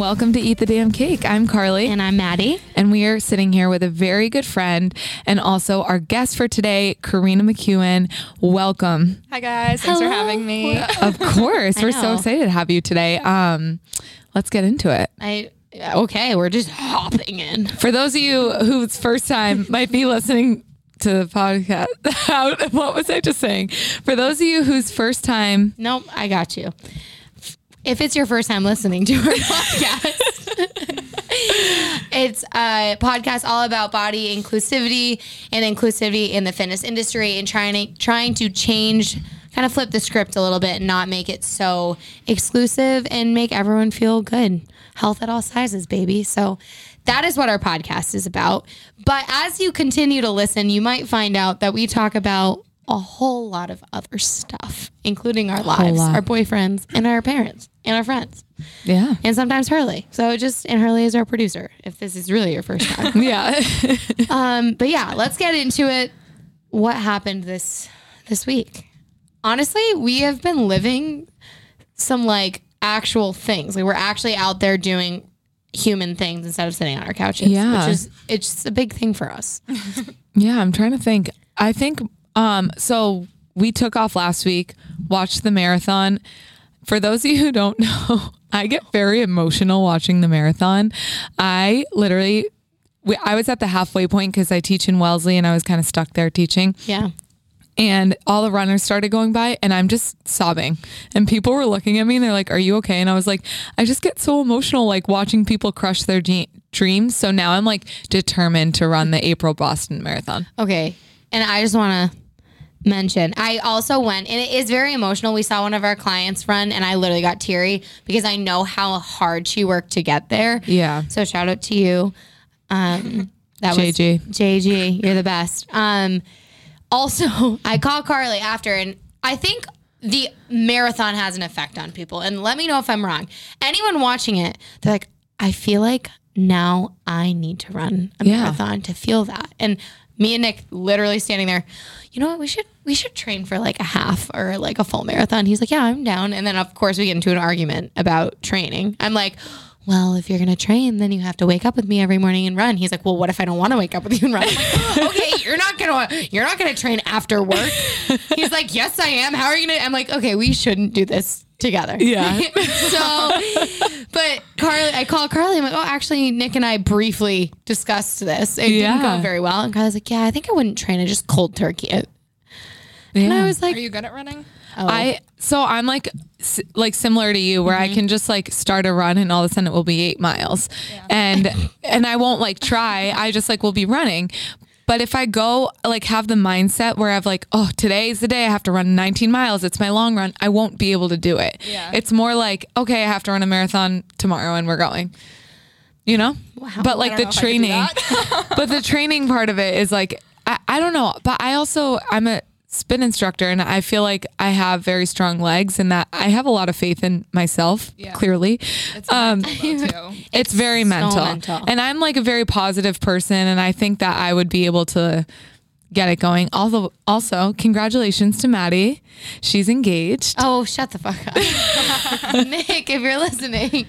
Hello and welcome to Eat the Damn Cake. I'm Carly. And I'm Maddie. And we are sitting here with a very good friend and also our guest for today, Karina McEwen. Welcome. Hi guys, thanks Hello. for having me. Of course. We're so excited to have you today. Um, let's get into it. I okay, we're just hopping in. For those of you whose first time might be listening to the podcast, how, what was I just saying? For those of you whose first time, Nope, I got you. If it's your first time listening to our podcast, it's a podcast all about body inclusivity and inclusivity in the fitness industry and trying to trying to change kind of flip the script a little bit and not make it so exclusive and make everyone feel good. Health at all sizes, baby. So that is what our podcast is about. But as you continue to listen, you might find out that we talk about a whole lot of other stuff, including our lives, our boyfriends, and our parents, and our friends, yeah. and sometimes Hurley. So just, and Hurley is our producer, if this is really your first time. Yeah. um, but yeah, let's get into it. What happened this this week? Honestly, we have been living some like actual things. Like we're actually out there doing human things instead of sitting on our couches. Yeah. Which is it's a big thing for us. Yeah, I'm trying to think. I think um so we took off last week, watched the marathon. For those of you who don't know, I get very emotional watching the marathon. I literally I was at the halfway point because I teach in Wellesley and I was kind of stuck there teaching. Yeah. And all the runners started going by and I'm just sobbing. And people were looking at me and they're like, Are you okay? And I was like, I just get so emotional like watching people crush their de- dreams. So now I'm like determined to run the April Boston Marathon. Okay. And I just want to mention, I also went, and it is very emotional. We saw one of our clients run, and I literally got teary because I know how hard she worked to get there. Yeah. So shout out to you. Um, that JG. was JG. You're the best. Um, also, I called Carly after, and I think the marathon has an effect on people. And let me know if I'm wrong. Anyone watching it, they're like, I feel like now I need to run a Yeah. marathon to feel that. And me and Nick literally standing there. You know what? We should we should train for like a half or like a full marathon. He's like, yeah, I'm down. And then of course we get into an argument about training. I'm like. Well, if you're gonna train, then you have to wake up with me every morning and run. He's like, "Well, what if I don't want to wake up with you and run?" I'm like, oh, "Okay, you're not gonna you're not gonna train after work." He's like, "Yes, I am. How are you gonna?" I'm like, "Okay, we shouldn't do this together." Yeah. so, but Carly, I call Carly. I'm like, "Oh, actually, Nick and I briefly discussed this. It didn't go very well." And Carly's like, "Yeah, I think I wouldn't train. I just cold turkey it." And I was like, Are you good at running? Oh. I so I'm like s- like similar to you where I mm-hmm. can just like start a run and all of a sudden it will be 8 miles. And and I won't like try. I just like will be running. But if I go like have the mindset where I've like, oh, today's the day I have to run 19 miles, it's my long run, I won't be able to do it. Yeah. It's more like, okay, I have to run a marathon tomorrow and we're going. You know? Wow. But like the don't know if I could do training but the training part of it is like I, I don't know but i also i'm a spin instructor and i feel like i have very strong legs and that i have a lot of faith in myself Yeah. clearly It's um mental, too. it's very mental. mental. and i'm like a very positive person and i think that i would be able to get it going although also congratulations to maddie she's engaged "Oh, shut the fuck up, Nick. If you're listening,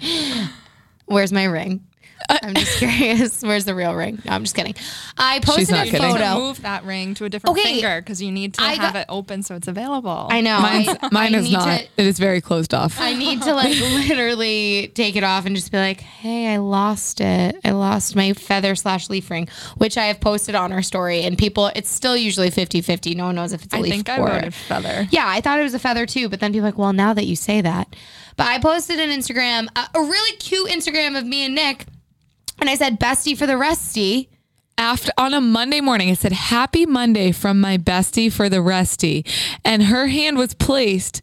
where's my ring?" I'm just curious. Where's the real ring? No, I'm just kidding. I posted not a kidding. need to photo. move that ring to a different Okay. finger because you need to I have got- it open so it's available. I know. Mine's, I, mine I is need not to- it is very closed off I need to like literally take it off and just be like, hey, I lost it. I lost my feather slash leaf ring, which I have posted on our story. And people, it's still usually 50 50. No one knows if it's a I leaf think I or voted feather. Yeah, I thought it was a feather too. But then people are like, well, now that you say that. But I posted an Instagram, a, a really cute Instagram of me and Nick. And I said, bestie for the resty. after on a Monday morning, I said, Happy Monday from my bestie for the resty. And her hand was placed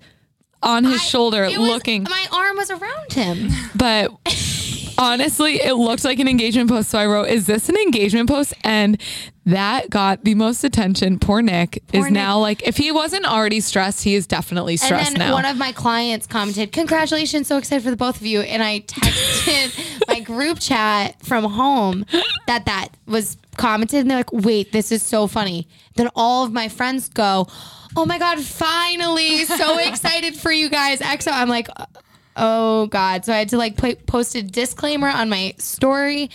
on his shoulder It was- looking, My arm was around him. but honestly, it looked like an engagement post. So I wrote, Is this an engagement post? And that got the most attention. Poor Nick is Nick. now like, if he wasn't already stressed, he is definitely stressed and then now. one of my clients commented, "Congratulations, so excited for the both of you." And I texted group chat from home that that was commented, and they're like, "Wait, this is so funny." Then all of my friends go, "Oh my god, finally! So excited for you guys!" EXO. I'm like. "Uh, oh god. So I had to like post a disclaimer on my story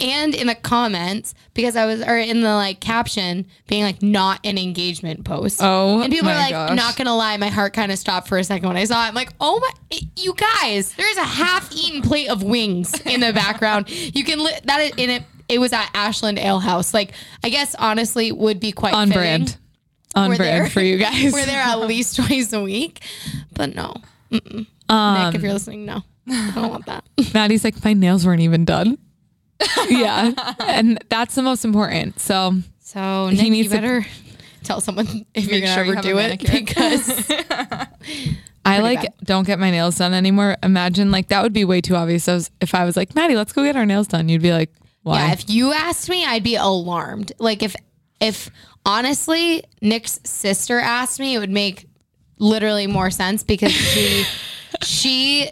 and in the comments because I was or in the like caption being like not an engagement post. Oh, and people are like, gosh. not gonna lie, my heart kind of stopped for a second when I saw it. I'm like, oh my, you guys, there's a half-eaten plate of wings in the background. You can li- that is in it. It was at Ashland Ale House. Like, I guess honestly would be quite on fitting. brand. On We're brand there- for you guys. We're there at least twice a week, but no, Mm-mm. Um, Nick, if you're listening, no, I don't want that. Maddie's like, my nails weren't even done. yeah. And that's the most important. So So He Nick, needs you to- better tell someone if you're gonna sure ever have do it because I like bad. don't get my nails done anymore. Imagine like that would be way too obvious. I was, if I was like, Maddie, let's go get our nails done. You'd be like, why? yeah, if you asked me, I'd be alarmed. Like if if honestly Nick's sister asked me, it would make literally more sense because she she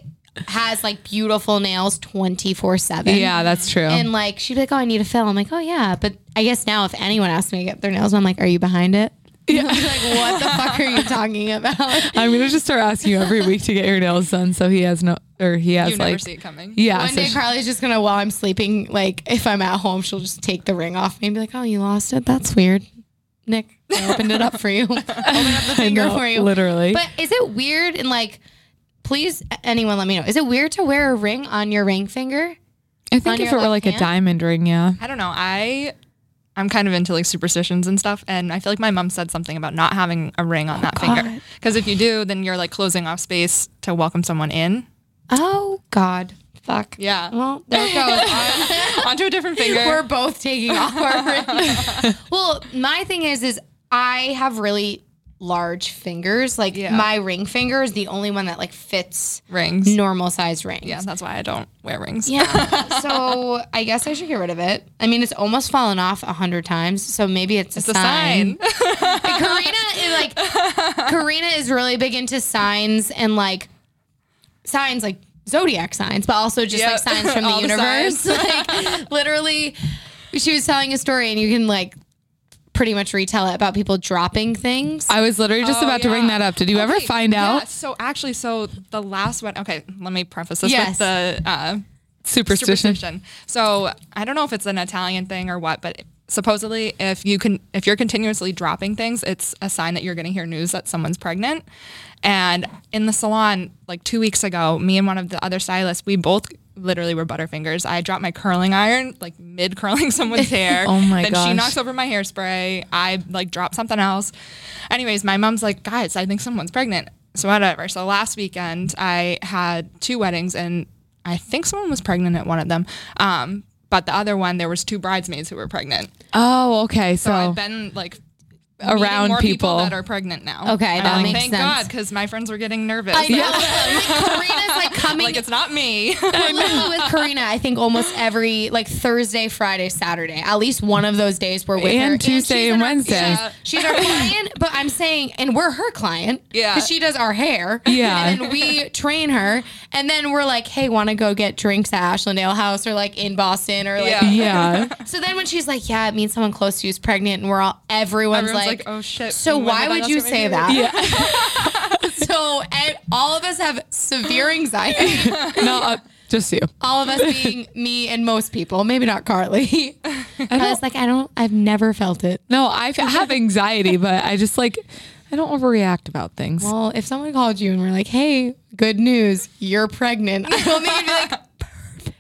has like beautiful nails 24/7. yeah, that's true. And like she'd be like, "Oh, I need a fill." I'm like, "Oh yeah," but I guess now if anyone asks me to get their nails, done, I'm like, "Are you behind it?" Yeah. like, what the fuck are you talking about? I'm gonna just start asking you every week to get your nails done, so he has no, or he has You never like, see it coming. yeah. One so day sh- Carly's just gonna while I'm sleeping, like if I'm at home, she'll just take the ring off me and be like, "Oh, you lost it? That's weird." Nick, I opened it up for you. Open up the finger know, for you. literally. But is it weird and like, please, anyone, let me know. Is it weird to wear a ring on your ring finger? I think if it were like left a diamond ring, yeah. I don't know. I I'm kind of into like superstitions and stuff, and I feel like my mom said something about not having a ring on oh, that finger because if you do, then you're like closing off space to welcome someone in. Oh God, fuck. Yeah. Well, there it goes. Onto a different finger. We're both taking off our rings. well, my thing is, is I have really large fingers. Like Yeah. my ring finger is the only one that like fits rings. normal size rings. Yeah, that's why I don't wear rings. Yeah. so I guess I should get rid of it. I mean, it's almost fallen off a hundred times. So maybe it's a It's a sign. sign. Karina is like Karina is really big into signs and like signs like zodiac signs, but also just Yep. like signs from the All the universe. like literally, she was telling a story, and you can like pretty much retell it about people dropping things. I was literally just Oh, about to bring that up. Did you ever find yeah, out So actually, so the last one. Okay, let me preface this Yes. with the uh, superstition? superstition. So I don't know if it's an Italian thing or what, but supposedly if you can if you're continuously dropping things, it's a sign that you're going to hear news that someone's pregnant. And in the salon like 2 weeks ago, me and one of the other stylists, we both literally were butterfingers. I dropped my curling iron like mid curling someone's hair. Oh my then gosh. she knocks over my hairspray. I like drop something else. Anyways, my mom's like, "Guys, I think someone's pregnant." So whatever. So last weekend I had two weddings and I think someone was pregnant at one of them. Um, but the other one, there was two bridesmaids who were pregnant. Oh, okay. So So, I've been like Around more people. that are pregnant now. Okay, that I'm makes thank sense. God because my friends were getting nervous. I know. Like, Karina's like coming. like it's not me. We're with Karina, I think almost every like Thursday, Friday, Saturday. At least one of those days we're with And her. Tuesday she's and our- Wednesdays. She's, she's our client, but I'm saying, and we're her client. Yeah. Because she does our hair. Yeah. And then we train her. And then we're like, hey, want to go get drinks at Ashland Ale House or like in Boston or like. Yeah. yeah. So then when she's like, yeah, it means someone close to you is pregnant and we're all, everyone's, Everyone's like, like, "Oh, shit, So why would you say period?" that? Yeah. so and all of us have severe anxiety. no, uh, just you. all of us being me and most people, maybe not Carly. I was like, I don't, I've never felt it. No, I've, anxiety, but I just like, I don't overreact about things. Well, if someone called you and were like, hey, good news, you're pregnant, I don't think you'd be like, perfect.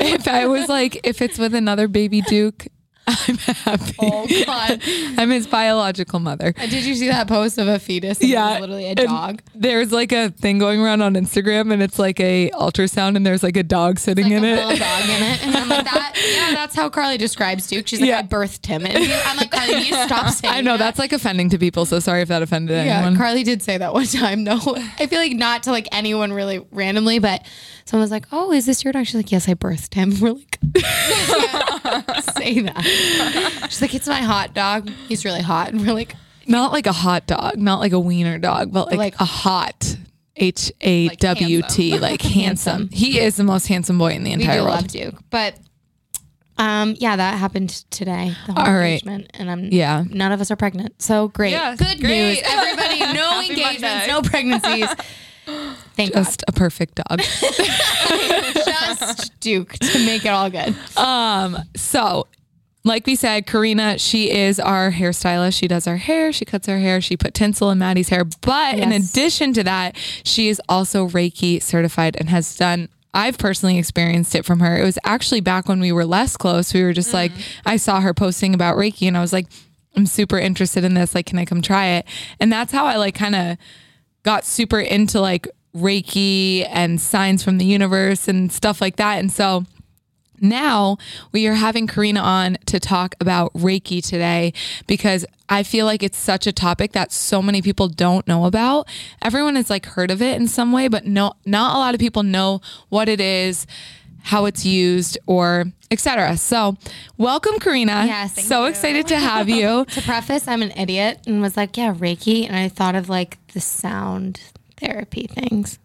if I was like, if it's with another baby Duke, I'm happy. oh God. I'm his biological mother. And Did you see that post of a fetus? it literally a dog. There's like a thing going around on Instagram, and it's like a ultrasound, and there's like a dog sitting in a it. little dog in it. And I'm like, that, yeah, that's how Carly describes Duke. She's like, Yeah. I birthed him. And I'm like, Carly, you stop saying I know that. that's like offending to people, so sorry if that offended anyone. Yeah, anyone. Carly did say that one time. No, I feel like not to like anyone really randomly, but someone was like, "Oh, is this your dog?" She's like, "Yes, I birthed him." We're like, say that. She's like, "It's my hot dog. He's really hot." And we're like, not like a hot dog, not like a wiener dog, but like, Like- a hot H A W T, like handsome. He is the most handsome boy in the entire "We do world. love Duke," but um, yeah, that happened today. The whole All right. engagement, and I'm Yeah. None of us are pregnant, so great. Yes, Good great. news, everybody. No engagements, Monday. no pregnancies. Thank Just a perfect dog. Just Duke to make it all good. Um, so like we said, Karina, she is our hairstylist. She does our hair, she cuts our hair, she put tinsel in Maddie's hair. But in addition to that, she is also Reiki certified and has done I've personally experienced it from her. It was actually back when we were less close. We were just like, I saw her posting about Reiki and I was like, I'm super interested in this. Like, can I come try it? And that's how I like kind of got super into like Reiki and signs from the universe and stuff like that. And so now we are having Karina on to talk about Reiki today because I feel like it's such a topic that so many people don't know about. Everyone has like heard of it in some way, but no not a lot of people know what it is, how it's used or etc. So, welcome Karina. Yes, thank so excited to have you. To preface, I'm an idiot and was like, yeah, Reiki. And I thought of like the sound therapy things,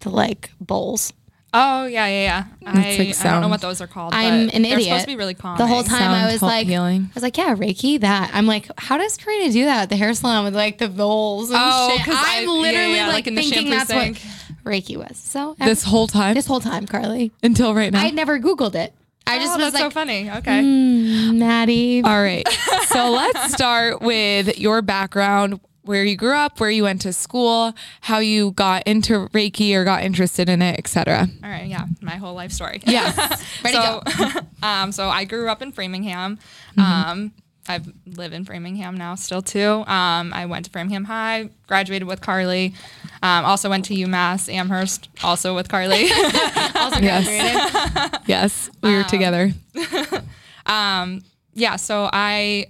the like bowls. Oh yeah, yeah, yeah. I, like I don't know what those are called. I'm but an they're supposed to be really calm. The whole time I was like, healing. I was like, yeah, Reiki, that. I'm like, how does Karina do that at the hair salon with like the bowls and Oh, shit? 'cause I- I'm yeah, literally yeah, like, like in the thinking that's sink. what Reiki was. So This whole time this whole time, Carly, until right now. I never Googled it. I just oh, was that's so funny. Okay. "Mm, Maddie. All right. So let's start with your background, where you grew up, where you went to school, how you got into Reiki or got interested in it, etc. All right. Yeah. My whole life story. Yeah, Ready so, um, so I grew up in Framingham. Mm-hmm. Um, I live in Framingham now, still too. Um, I went to Framingham High, graduated with Carly. Um, also went to UMass Amherst, also with Carly. Also Yes. graduated. Yes. We were together. yeah, so I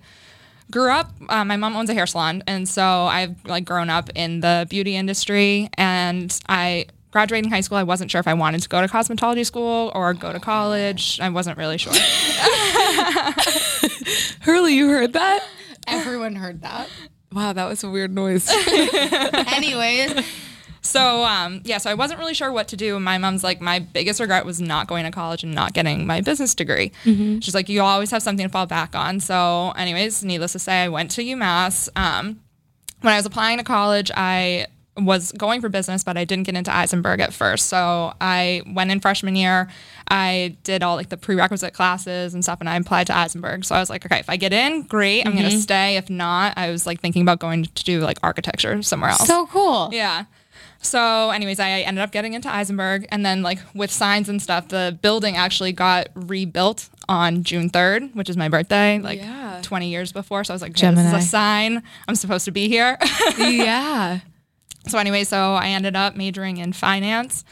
grew up. Uh, my mom owns a hair salon, and so I've like grown up in the beauty industry. And I graduating high school, I wasn't sure if I wanted to go to cosmetology school or go to college. I wasn't really sure. Hurley, you heard that? Everyone heard that. Wow, that was a weird noise. Anyways, So um, yeah, so I wasn't really sure what to do. My mom's like, my biggest regret was not going to college and not getting my business degree. She's like, you always have something to fall back on. So, anyways, needless to say, I went to UMass. Um, when I was applying to college, I was going for business, but I didn't get into Isenberg at first. So I went in freshman year. I did all like the prerequisite classes and stuff, and I applied to Isenberg. So I was like, okay, if I get in, great, I'm gonna stay. If not, I was like thinking about going to do like architecture somewhere else. so cool. Yeah. So, anyways, I ended up getting into Isenberg, and then like with signs and stuff, the building actually got rebuilt on June third, which is my birthday, like Yeah. 20 years before. So I was like, okay, this is a sign. I'm supposed to be here. yeah. so anyway, so I ended up majoring in finance,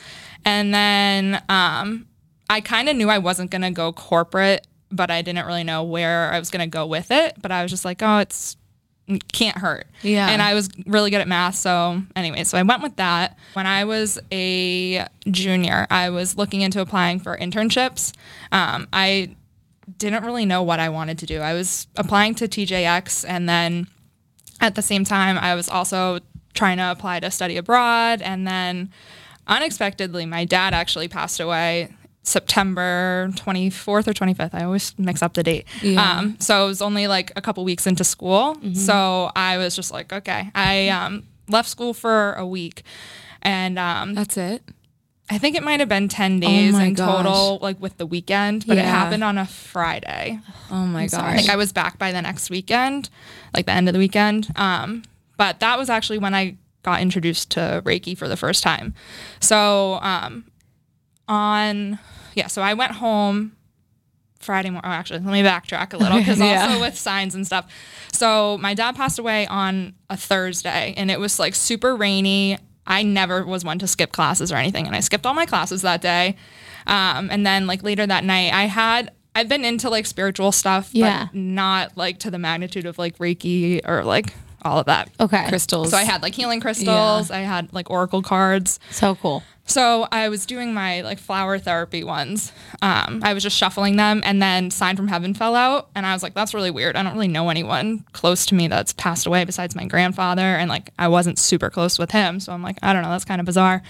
and then um, I kind of knew I wasn't gonna go corporate, but I didn't really know where I was gonna go with it. But I was just like, oh, it's can't hurt. Yeah. And I was really good at math. So, anyway, so I went with that. When I was a junior, I was looking into applying for internships. Um, I didn't really know what I wanted to do. I was applying to TJX, and then at the same time, I was also trying to apply to study abroad. And then unexpectedly, my dad actually passed away September 24th or 25th. I always mix up the date. Yeah. Um, so it was only like a couple weeks into school. So I was just like, okay. I um, left school for a week. And um, That's it. I think it might have been 10 days my in gosh. total, like with the weekend, but it happened on a Friday. Oh my I gosh. think I was back by the next weekend, like the end of the weekend. Um, but that was actually when I got introduced to Reiki for the first time. So um, on, yeah, so I went home Friday morning. Oh, actually, let me backtrack a little because Yeah. also with signs and stuff. So my dad passed away on a Thursday, and it was like super rainy. I never was one to skip classes or anything, and I skipped all my classes that day. Um, and then like later that night, I had I've been into like spiritual stuff, Yeah. but not like to the magnitude of like Reiki or like all of that. Okay. Crystals. So I had like healing crystals. Yeah. I had like oracle cards. So cool. So I was doing my like flower therapy ones. Um, I was just shuffling them, and then "Sign from Heaven" fell out, and I was like, "That's really weird. I don't really know anyone close to me that's passed away besides my grandfather, and like I wasn't super close with him, so I'm like, I don't know, that's kind of bizarre."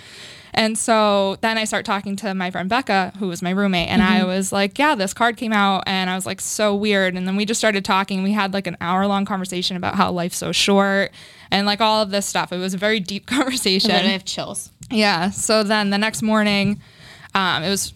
And so then I start talking to my friend Becca, who was my roommate, and I was like, Yeah, this card came out. And I was like, So weird. And then we just started talking. We had like an hour long conversation about how life's so short and like all of this stuff. It was a very deep conversation. And I have chills. Yeah. So then the next morning, um, it was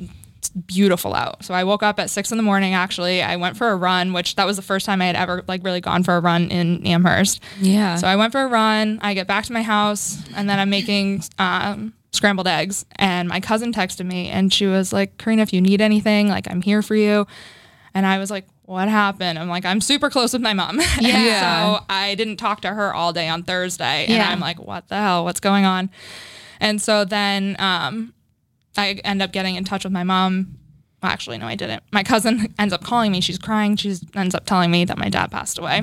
beautiful out. So I woke up at six in the morning. Actually, I went for a run, which that was the first time I had ever like really gone for a run in Amherst. Yeah. So I went for a run. I get back to my house, and then I'm making um, scrambled eggs. And my cousin texted me, and she was like, "Karina, if you need anything, like I'm here for you." And I was like, "What happened?" I'm like, "I'm super close with my mom." Yeah. so I didn't talk to her all day on Thursday, and Yeah. I'm like, "What the hell? What's going on?" And so then um, I end up getting in touch with my mom. Well, actually, no, I didn't. My cousin ends up calling me. She's crying. She ends up telling me that my dad passed away.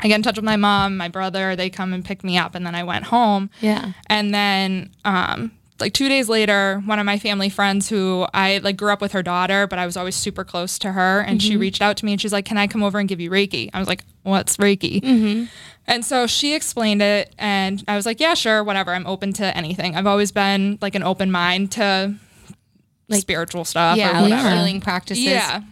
I get in touch with my mom, my brother. They come and pick me up, and then I went home. Yeah. And then, um, like two days later, one of my family friends who I like grew up with her daughter, but I was always super close to her, and she reached out to me and she's like, "Can I come over and give you Reiki?" I was like, "What's Reiki?" And so she explained it, and I was like, "Yeah, sure, whatever. I'm open to anything. I've always been like an open mind to like spiritual stuff Yeah. or Like whatever." healing practices. Yeah.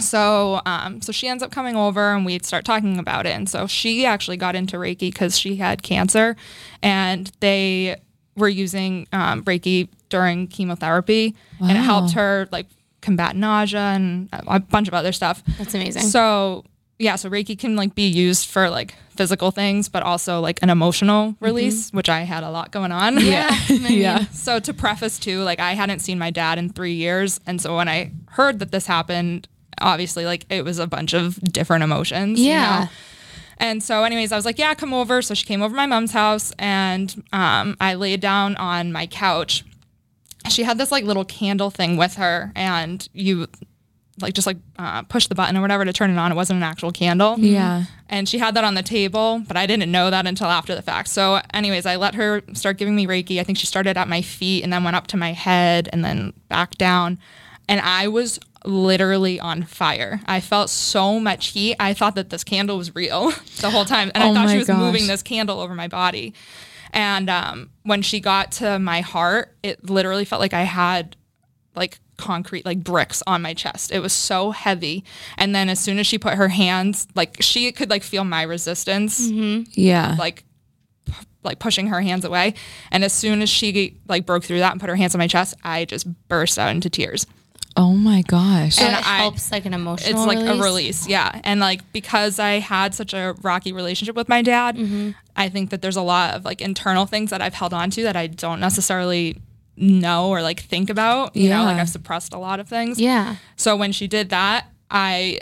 So, um, so she ends up coming over and we start talking about it. And so she actually got into Reiki because she had cancer and they were using um, Reiki during chemotherapy and it helped her like combat nausea and a bunch of other stuff. That's amazing. So, yeah, so Reiki can like be used for like physical things, but also like an emotional release, which I had a lot going on. yeah. yeah. So to preface too, like I hadn't seen my dad in three years, and so when I heard that this happened, obviously like it was a bunch of different emotions. you Yeah. know? And so, anyways, I was like, "Yeah, come over." So she came over to my mom's house, and um, I laid down on my couch. She had this like little candle thing with her, and you like just like uh, push the button or whatever to turn it on. It wasn't an actual candle. Yeah. And she had that on the table, but I didn't know that until after the fact. So, anyways, I let her start giving me Reiki. I think she started at my feet and then went up to my head and then back down. And I was literally on fire. I felt so much heat. I thought that this candle was real the whole time. And Oh I thought she was gosh. moving this candle over my body. And um, when she got to my heart, it literally felt like I had like concrete like bricks on my chest. It was so heavy. And then as soon as she put her hands, like she could like feel my resistance, mm-hmm. Yeah. like p- like pushing her hands away. And as soon as she like broke through that and put her hands on my chest, I just burst out into tears. oh my gosh. So And it I- helps like an emotional It's like release. a release, yeah. And like because I had such a rocky relationship with my dad, mm-hmm. I think that there's a lot of like internal things that I've held on to that I don't necessarily know or like think about. You know, like I've suppressed a lot of things. Yeah. So when she did that, I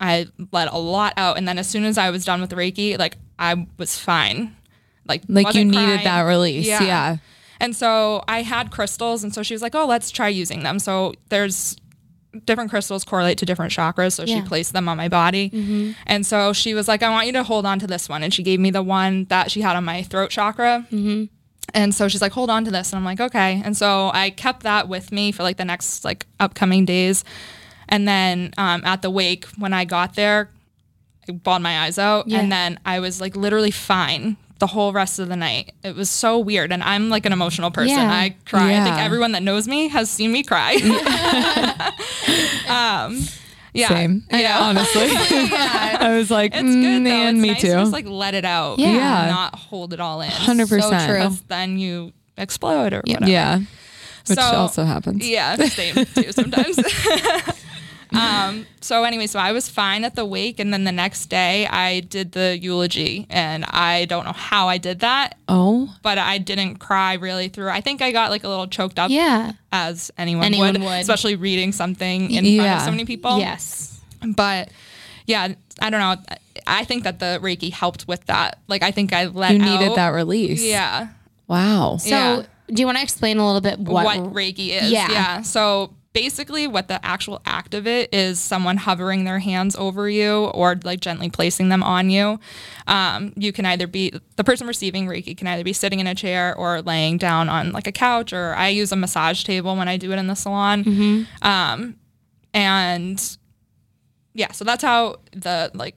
I let a lot out, and then as soon as I was done with Reiki, like I was fine. Like like you needed crying. that release. Yeah. Yeah. And so I had crystals, and so she was like, "Oh, let's try using them." So there's different crystals correlate to different chakras, so Yeah. she placed them on my body. Mm-hmm. And so she was like, "I want you to hold on to this one," and she gave me the one that she had on my throat chakra. Mm-hmm. And so she's like, hold on to this. And I'm like, okay. And so I kept that with me for like the next like upcoming days. And then um, at the wake, when I got there, I bawled my eyes out. Yeah. And then I was like literally fine the whole rest of the night. It was so weird. And I'm like an emotional person. Yeah. I cry. I think everyone that knows me has seen me cry. um, yeah. Same. Yeah. Honestly. I was like, It's good mm, though. man, It's me nice too. to just like let it out. Yeah. Yeah. Not hold it all in. 100%. So true. Then you explode or whatever. yeah. Which So- also happens. Yeah, same too sometimes. um, so anyway, so I was fine at the wake, and then the next day I did the eulogy, and I don't know how I did that, Oh. but I didn't cry really through. I think I got like a little choked up, Yeah. as anyone, Anyone would, would. especially reading something in front of so many people. Yes. but yeah, I don't know. I think that the Reiki helped with that. Like I think I let You needed out- that release. Yeah. Wow. So, Yeah. do you want to explain a little bit what? what, Reiki is. Yeah. Yeah. So basically, what the actual act of it is someone hovering their hands over you or like gently placing them on you. Um, you can either be the person receiving Reiki can either be sitting in a chair or laying down on like a couch, or I use a massage table when I do it in the salon. Um, and yeah, so that's how the like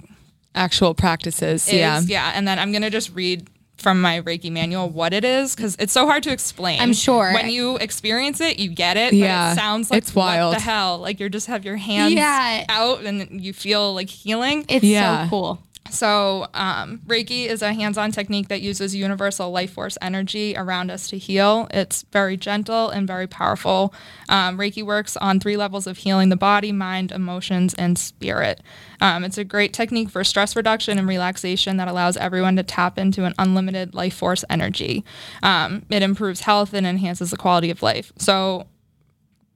Actual practices. is. yeah. Yeah. And then I'm going to just read from my Reiki manual what it is because it's so hard to explain. I'm sure. when you experience it, you get it. Yeah, but it sounds like it's wild. What the hell? Like you just have your hands Yeah. out and you feel like healing. It's Yeah. so cool. So, um, Reiki is a hands on technique that uses universal life force energy around us to heal. It's very gentle and very powerful. Um, Reiki works on three levels of healing the body, mind, emotions, and spirit. Um, it's a great technique for stress reduction and relaxation that allows everyone to tap into an unlimited life force energy. Um, it improves health and enhances the quality of life. So,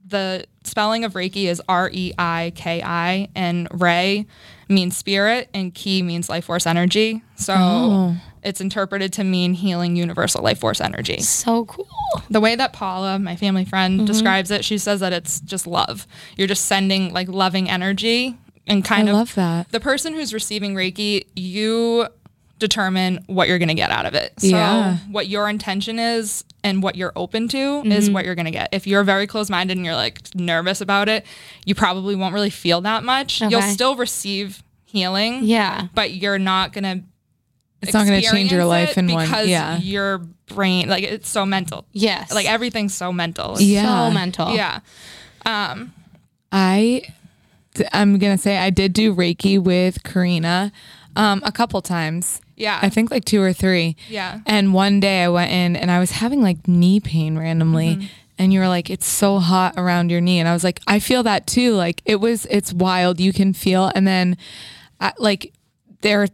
the spelling of Reiki is R E I K I, and Rei means spirit, and Ki means life force energy. So Oh. it's interpreted to mean healing universal life force energy. So cool. The way that Paula, my family friend, Mm-hmm. describes it, she says that it's just love. You're just sending like loving energy and kind I of love that. the person who's receiving Reiki, you determine what you're going to get out of it. So Yeah. what your intention is and what you're open to Mm-hmm. is what you're going to get. If you're very closed-minded and you're like nervous about it, you probably won't really feel that much. You'll still receive healing, Yeah. but you're not going to It's not going to change your life in one. because Yeah. your brain like it's so mental. Yes. Like everything's so mental. Yeah. So mental. Yeah. Um I I'm gonna say I did do Reiki with Karina um, a couple times. Yeah. I think like two or three. Yeah. And one day I went in and I was having like knee pain randomly. Mm-hmm. And you were like, it's so hot around your knee. And I was like, I feel that too. Like it was, it's wild. You can feel. And then, uh, like, there,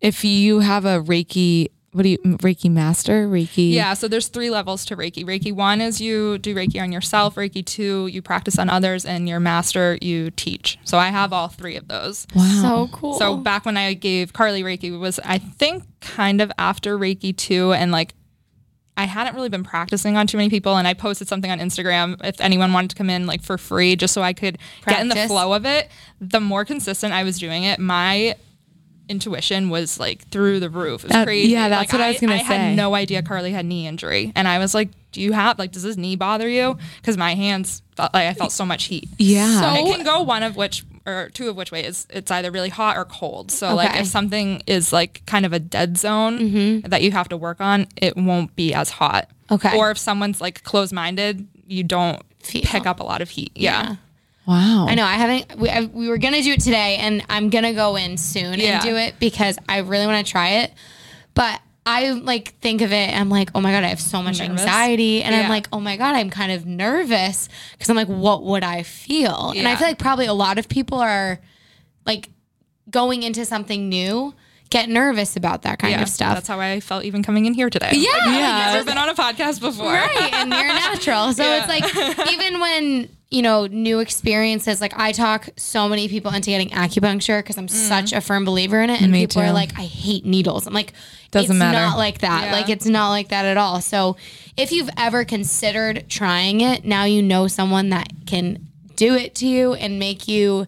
if you have a Reiki, what do you, Reiki master? Reiki? Yeah, so there's three levels to Reiki. Reiki one is you do Reiki on yourself. Reiki two, you practice on others, and your master, you teach. So I have all three of those. Wow. So cool. So back when I gave Carly Reiki was I think kind of after Reiki two, and like I hadn't really been practicing on too many people, and I posted something on Instagram if anyone wanted to come in like for free, just so I could get in the flow of it. The more consistent I was doing it, my intuition was like through the roof. It was That- crazy. yeah, that's Like, what I was gonna I say. I had no idea Carly had knee injury, and I was like, "Do you have like? Does this knee bother you?" Because my hands, felt, like I felt so much heat. Yeah. So- It can go one of which or two of which ways. It's either really hot or cold. So like if something is like kind of a dead zone mm-hmm. that you have to work on, it won't be as hot. Okay. Or if someone's like closed minded, you don't Feel. pick up a lot of heat. Yeah. Wow. I know. I haven't. We, I, we were gonna do it today, and I'm gonna go in soon Yeah. and do it because I really want to try it. But I like think of it. I'm like, oh my god, I have so much Nervous? anxiety, and I'm like, oh my god, I'm kind of nervous because I'm like, what would I feel? And I feel like probably a lot of people are like going into something new, get nervous about that kind Yeah. of stuff. That's how I felt even coming in here today. Yeah, Like, like, I've never been on a podcast before. right and you're natural so Yeah. it's like even when you know new experiences. Like i talk so many people into getting acupuncture because i'm mm. such a firm believer in it and Me people are like i hate needles. I'm like Doesn't it's matter. not like that. Yeah. like it's not like that at all. So if you've ever considered trying it now you know someone that can do it to you and make you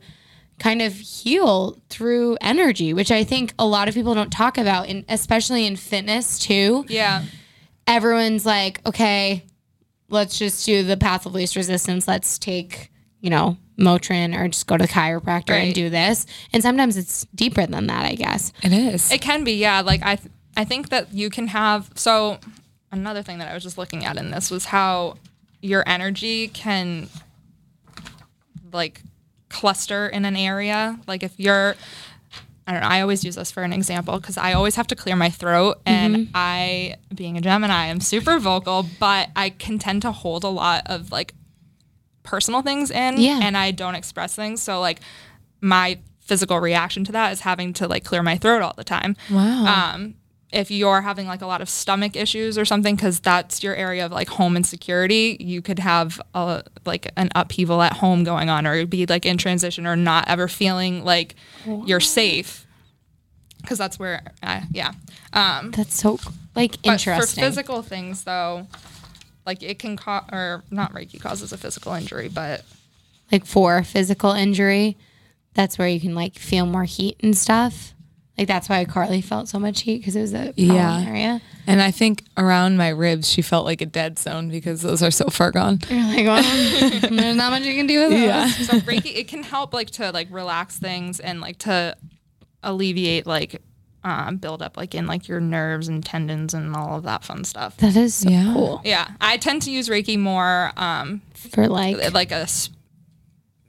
kind of heal through energy which i think a lot of people don't talk about and especially in fitness too. Yeah. everyone's like, okay, let's just do the path of least resistance. Let's take, you know, Motrin or just go to the chiropractor and do this. And sometimes it's deeper than that, I guess. it is. It can be, yeah. Like I, th- I think that you can have. So another thing that I was just looking at in this was how your energy can like cluster in an area. Like if you're, I don't know. I always use this for an example because I always have to clear my throat, and I, being a Gemini, am super vocal, but I can tend to hold a lot of like personal things in, Yeah. and I don't express things. So like my physical reaction to that is having to like clear my throat all the time. wow. Um, if you're having like a lot of stomach issues or something, because that's your area of like home insecurity, you could have a, like an upheaval at home going on, or be like in transition, or not ever feeling like you're safe, because that's where, uh, yeah. Um, That's so like but interesting. for physical things, though, like it can cause, or not Reiki causes a physical injury, but like for physical injury, that's where you can like feel more heat and stuff. Like that's why Carly felt so much heat because it was a Yeah. yeah area. and I think around my ribs, she felt like a dead zone because those are so far gone. You're like, well, there's not much you can do with those. Yeah. so Reiki it can help like to like relax things and like to alleviate like um, build up like in like your nerves and tendons and all of that fun stuff. That is so Yeah. cool. Yeah, I tend to use Reiki more um, For like, like a s-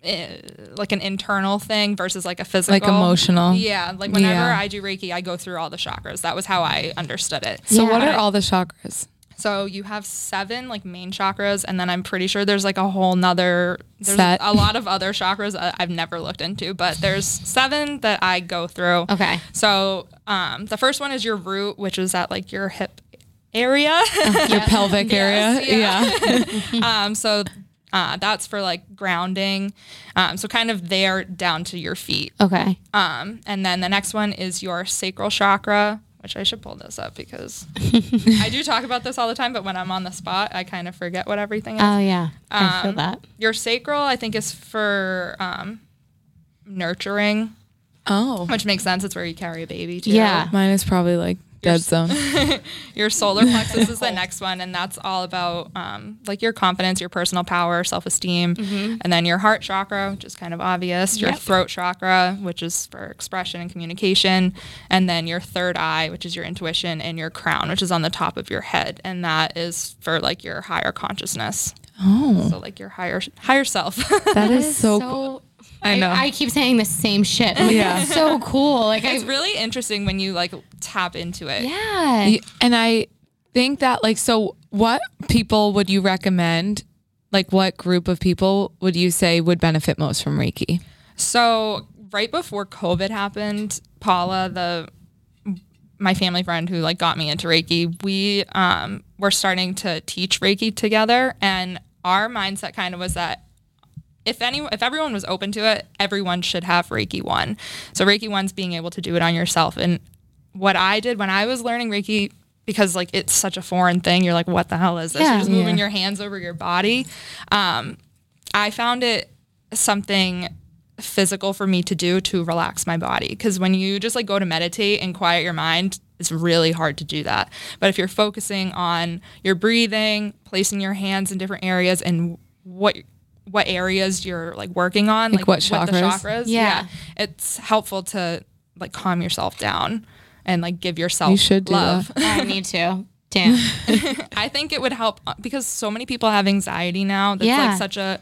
like an internal thing versus like a physical Like emotional. Yeah, like whenever Yeah. I do Reiki, I go through all the chakras. That was how I understood it. So what are all the chakras? So you have seven like main chakras, and then I'm pretty sure there's like a whole nother there's Set. a lot of other chakras I've never looked into, but there's seven that I go through. okay. So um, the first one is your root, which is at like your hip area. Your pelvic area. Yes, Yeah. um, so uh, that's for like grounding. Um, so kind of there down to your feet. Okay. Um, and then the next one is your sacral chakra, which I should pull this up because I do talk about this all the time, but when I'm on the spot, I kind of forget what everything is. Oh yeah. I feel Um, that. Your sacral, I think, is for um, nurturing, Oh. which makes sense. It's where you carry a baby too. Yeah. Mine is probably like dead zone. Your solar plexus is the next one, and that's all about um, like your confidence, your personal power, self esteem. And then your heart chakra, which is kind of obvious. Your Yep. throat chakra, which is for expression and communication. And then your third eye, which is your intuition, and your crown, which is on the top of your head. And that is for like your higher consciousness. Oh. So like your higher higher self. That is so, cool. I I know. I, keep saying the same shit. Like, Yeah. It's so cool. Like it's I. really interesting when you like tap into it. Yeah. And I think that like so what people would you recommend? Like what group of people would you say would benefit most from Reiki? So right before COVID happened, Paula, the my family friend who like got me into Reiki, we um, were starting to teach Reiki together, and our mindset kind of was that if any if everyone was open to it, everyone should have Reiki one. So Reiki one's being able to do it on yourself. And what I did when I was learning Reiki, because like it's such a foreign thing, you're like, what the hell is this? Yeah. You're just moving Yeah. your hands over your body. Um, I found it something physical for me to do to relax my body because when you just like go to meditate and quiet your mind it's really hard to do that but if you're focusing on your breathing placing your hands in different areas and what what areas you're like working on Like what the chakras? chakras Yeah. it's helpful to like calm yourself down and like give yourself You should do love I need to. Damn. I think it would help uh, because so many people have anxiety now. That's Yeah. like such a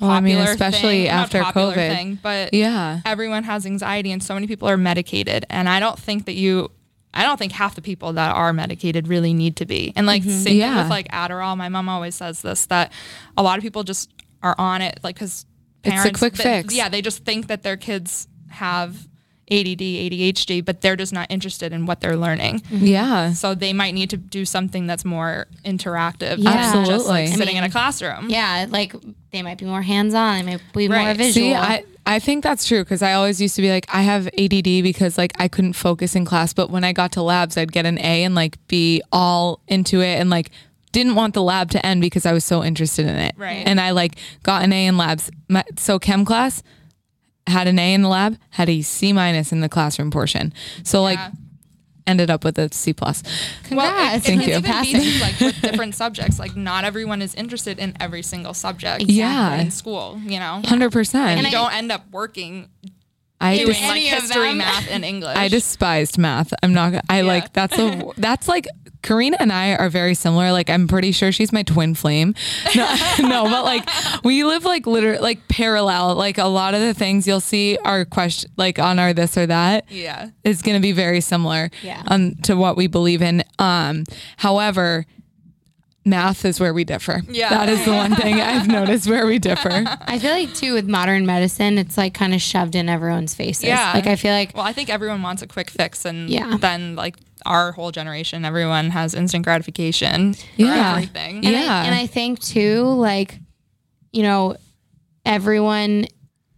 Well, I mean, popular especially thing. Not after COVID. thing, but Yeah. everyone has anxiety and so many people are medicated and i don't think that you i don't think half the people that are medicated really need to be and like same Yeah. with like adderall my mom always says this that a lot of people just are on it like because a parents quick th- fix. yeah they just think that their kids have ADD, ADHD, but they're just not interested in what they're learning. Mm-hmm. Yeah. So they might need to do something that's more interactive. Yeah. than just like Absolutely. sitting I in a classroom. yeah. Like they might be more hands on. They might be more visual. See, I, I think that's true because I always used to be like, I have ADD because like I couldn't focus in class. But when I got to labs, I'd get an A and like be all into it and like didn't want the lab to end because I was so interested in it. Right. And I like got an A in labs. My, so chem class had an A in the lab, had a C minus in the classroom portion. So like ended up with a C plus. Congrats. it, it Thank can you. even Passing. be too, like with different subjects. Like not everyone is interested in every single subject. Yeah. in school, you know, Hundred percent. and you I- don't end up working I doing just like any of history, them. math, and English. I despised math. I'm not. gonna- I like that's a that's like Karina and I are very similar. Like I'm pretty sure she's my twin flame. No, no, but like we live like literally like parallel. Like a lot of the things you'll see are question like on our this or that yeah, is going to be very similar Yeah. on to what we believe in. Um, however. Math is where we differ. Yeah. That is the one thing I've noticed where we differ. I feel like too with modern medicine, it's like kind of shoved in everyone's faces. Yeah. Like I feel like Well, I think everyone wants a quick fix, and Yeah. then like our whole generation, everyone has instant gratification for Yeah. everything. And Yeah. I, and I think too, like, you know, everyone,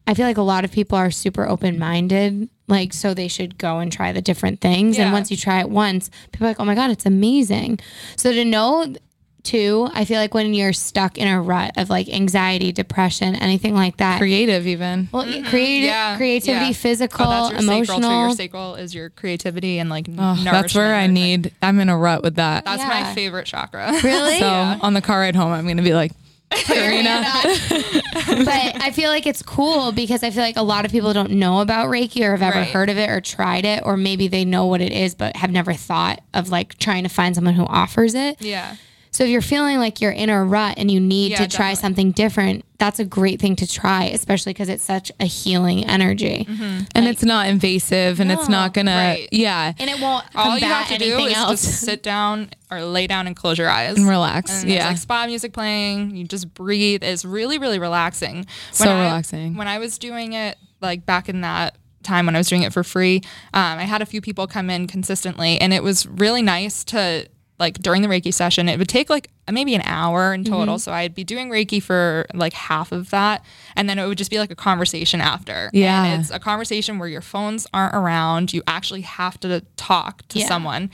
I feel like a lot of people are super open minded. Like, so they should go and try the different things. And once you try it once, people are like, oh my God, it's amazing. So to know, too, I feel like when you're stuck in a rut of like anxiety, depression, anything like that. Creative, even. well, mm-hmm. creative, Yeah, creativity, yeah. physical, Oh, that's your Sacral, too. emotional. Your sacral is your creativity and like Oh, that's where I need. I'm in a rut with that. That's Yeah. my favorite chakra. Really? So on the car ride home, I'm going to be like, Karina. but I feel like it's cool because I feel like a lot of people don't know about Reiki or have ever Right. heard of it or tried it, or maybe they know what it is but have never thought of like trying to find someone who offers it. Yeah. So if you're feeling like you're in a rut and you need Yeah, to try definitely. something different, that's a great thing to try, especially because it's such a healing energy. and it's not invasive and it's not gonna Right. yeah And it won't All you have to do is else. just sit down or lay down and close your eyes and relax And there's yeah like spa music playing. You just breathe. It's really, really relaxing. So I- relaxing. When I was doing it, like back in that time when I was doing it for free, um, I had a few people come in consistently, and it was really nice to like during the Reiki session. It would take like maybe an hour in mm-hmm. total. So I'd be doing Reiki for like half of that, and then it would just be like a conversation after. Yeah. and it's a conversation where your phones aren't around. You actually have to talk to Yeah. someone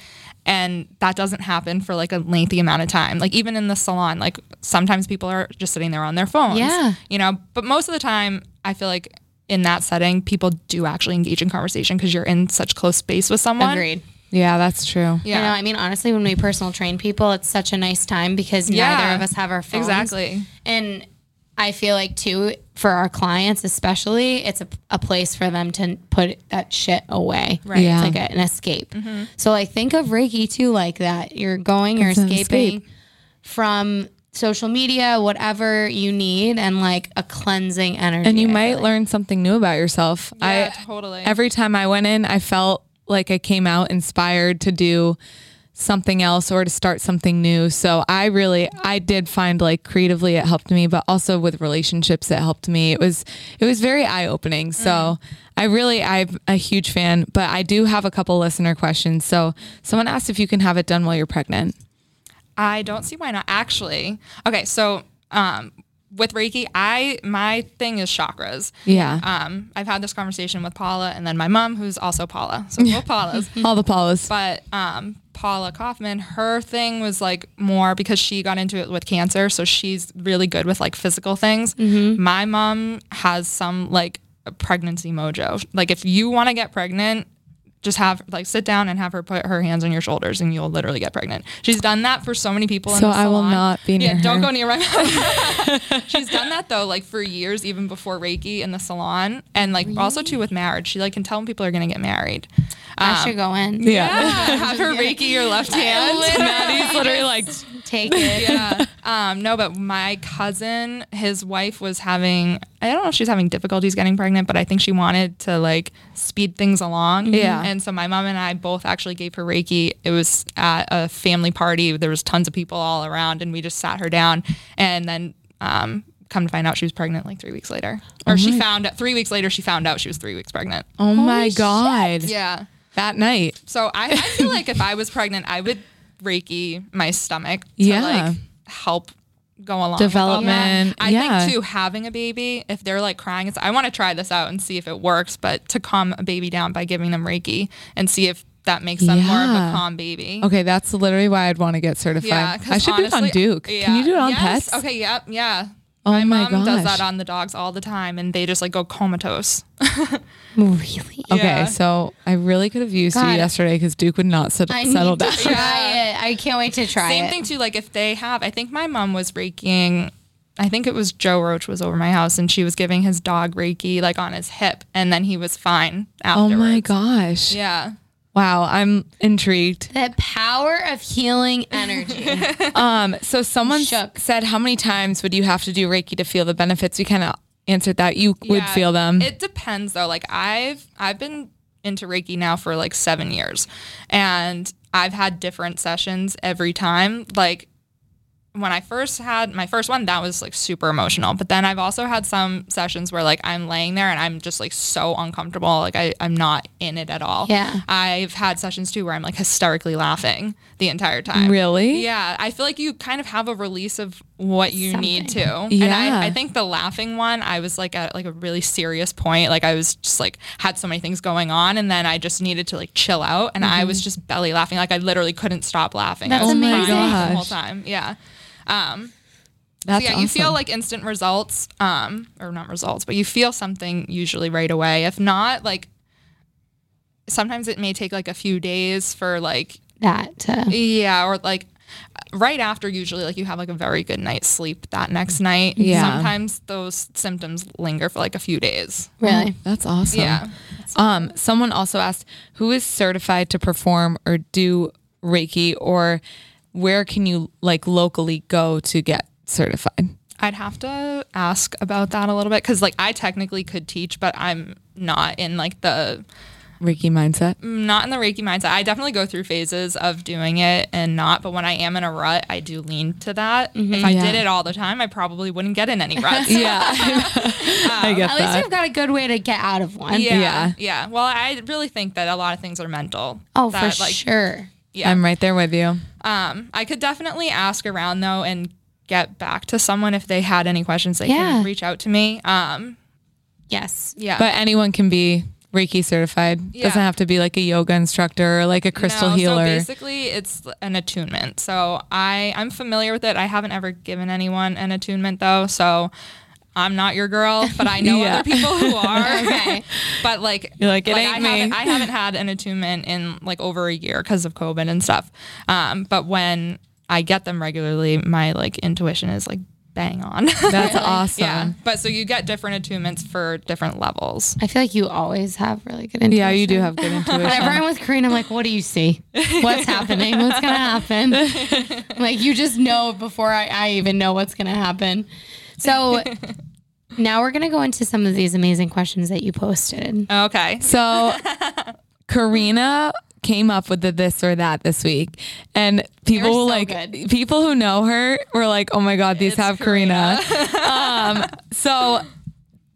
and that doesn't happen for like a lengthy amount of time like even in the salon like sometimes people are just sitting there on their phones Yeah. you know but most of the time i feel like in that setting people do actually engage in conversation because you're in such close space with someone Agreed. Yeah that's true yeah I know. I mean, honestly, when we personal train people, it's such a nice time because Yeah. neither of us have our phones. exactly And I feel like too, for our clients especially, it's a, a place for them to put that shit away. Right. Yeah. It's like a, an escape. Mm-hmm. So like think of Reiki too like that. You're going, you're It's escaping from social media, whatever you need, and like a cleansing energy. and you might feel like. learn something new about yourself yeah i totally every time i went in i felt like i came out inspired to do something else or to start something new. So i really i did find like creatively it helped me but also with relationships it helped me. It was it was very eye-opening. So i really i'm a huge fan but i do have a couple listener questions. So someone asked if you can have it done while you're pregnant. I don't see why not. Actually, okay. So, um, with Reiki, I my thing is chakras. yeah Um, I've had this conversation with Paula, and then my mom, who's also Paula. So both Paulas. all the Paulas. But um, Paula Kaufman, her thing was like more because she got into it with cancer, so she's really good with like physical things. My mom has some like pregnancy mojo. Like if you want to get pregnant, just have like sit down and have her put her hands on your shoulders, and you'll literally get pregnant. She's done that for so many people. in So the I will not be near Yeah, don't her. go near my mom. She's done that though, like for years, even before Reiki in the salon, and like also too with marriage. She like can tell when people are gonna get married. I should go in. yeah. have her Reiki your left hand. Maddie's literally like, Take it. yeah. Um, no, but my cousin, his wife was having, I don't know if she's having difficulties getting pregnant, but I think she wanted to like speed things along. Yeah. And so my mom and I both actually gave her Reiki. It was at a family party. There was tons of people all around and we just sat her down and then, um, come to find out she was pregnant like three weeks later. Or she found out three weeks later, she found out she was three weeks pregnant. oh my God. Yeah. That night. So I, I feel like if I was pregnant, I would Reiki my stomach to Yeah. like help go along Development. I yeah. think too having a baby, if they're like crying, it's I want to try this out and see if it works. But to calm a baby down by giving them Reiki and see if that makes them more of a calm baby. Okay, that's literally why I'd want to get certified. Yeah, I should do it on honestly- Duke. Can you do it on Yes. pets? Okay, yep, yeah. Oh my my mom does that on the dogs all the time, and they just like go comatose. Really? Okay, Yeah. so I really could have used you yesterday because Duke would not sit, I settle need down. to try it. I can't wait to try it. Same it. thing too. Like if they have, I think my mom was reikiing. I think it was Joe Roach was over my house, and she was giving his dog Reiki like on his hip, and then he was fine Oh my gosh. Yeah. Wow, I'm intrigued. The power of healing energy. Um, so someone Shook. said, how many times would you have to do Reiki to feel the benefits? We kind of answered that. You would feel them. It depends though. Like I've I've been into Reiki now for like seven years, and I've had different sessions every time. Like when I first had my first one, that was like super emotional. But then I've also had some sessions where like I'm laying there and I'm just like so uncomfortable. Like I, I'm not in it at all. Yeah. I've had sessions too where I'm like hysterically laughing the entire time. Really? Yeah. I feel like you kind of have a release of what you need to. Something. And I, I think the laughing one, I was like at like a really serious point. Like I was just like had so many things going on and then I just needed to like chill out and I was just belly laughing. Like I literally couldn't stop laughing. I Mm-hmm. That's was amazing. the whole time. Yeah. Um That's so yeah, you feel like instant results, um, or not results, but you feel something usually right away. If not, like sometimes it may take like a few days for like that. Uh, yeah, or like right after usually like you have like a very good night's sleep that next night. Yeah. Sometimes those symptoms linger for like a few days. Really? That's awesome. Yeah. Um, someone also asked who is certified to perform or do Reiki, or where can you like locally go to get certified? I'd have to ask about that a little bit because like I technically could teach, but I'm not in like the Reiki mindset. Mm, not in the Reiki mindset. I definitely go through phases of doing it and not, but when I am in a rut, I do lean to that. Mm-hmm. If I Yeah. did it all the time, I probably wouldn't get in any ruts. Yeah, I get at least you've got a good way to get out of one. Yeah, Yeah. yeah. Well, I really think that a lot of things are mental. Oh, that, for like, sure. Yeah. I'm right there with you. Um, I could definitely ask around though and get back to someone if they had any questions. They Yeah. can reach out to me. Um, Yes. yeah. But anyone can be Reiki certified. Yeah. Doesn't have to be like a yoga instructor or like a crystal No, healer. So basically, it's an attunement. So I I'm familiar with it. I haven't ever given anyone an attunement though. So I'm not your girl, but I know Yeah. other people who are. Okay. But like, You're like, it I ain't me. Haven't, I haven't had an attunement in like over a year because of COVID and stuff. Um, but when I get them regularly, my like intuition is like bang on. That's awesome. yeah. But so you get different attunements for different levels. I feel like you always have really good intuition. Yeah, you do have good intuition. Whenever intuition. I'm with Karina, I'm like, what do you see? What's happening? What's going to happen? like, you just know before I, I even know what's going to happen. So now we're going to go into some of these amazing questions that you posted. Okay. So Karina came up with the this or that this week. And people so like good. people who know her were like, "Oh my god, these It's have Karina." um so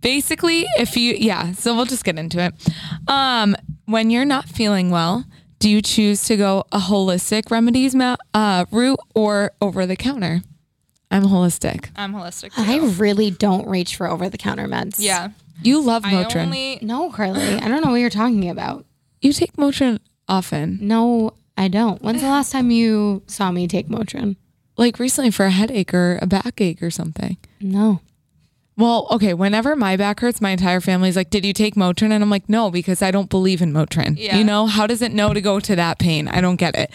basically if you yeah, so we'll just get into it. Um when you're not feeling well, do you choose to go a holistic remedies ma- uh, route or over the counter? I'm holistic. I'm holistic. Too. I really don't reach for over the counter meds. yeah. You love I Motrin. only No, Carly. I don't know what you're talking about. you take Motrin often. No, I don't. When's the last time you saw me take Motrin? Like recently for a headache or a backache or something. No. Well, okay. Whenever my back hurts, my entire family's like, "Did you take Motrin?" And I'm like, "No, because I don't believe in Motrin." Yeah. You know, how does it know to go to that pain? I don't get it.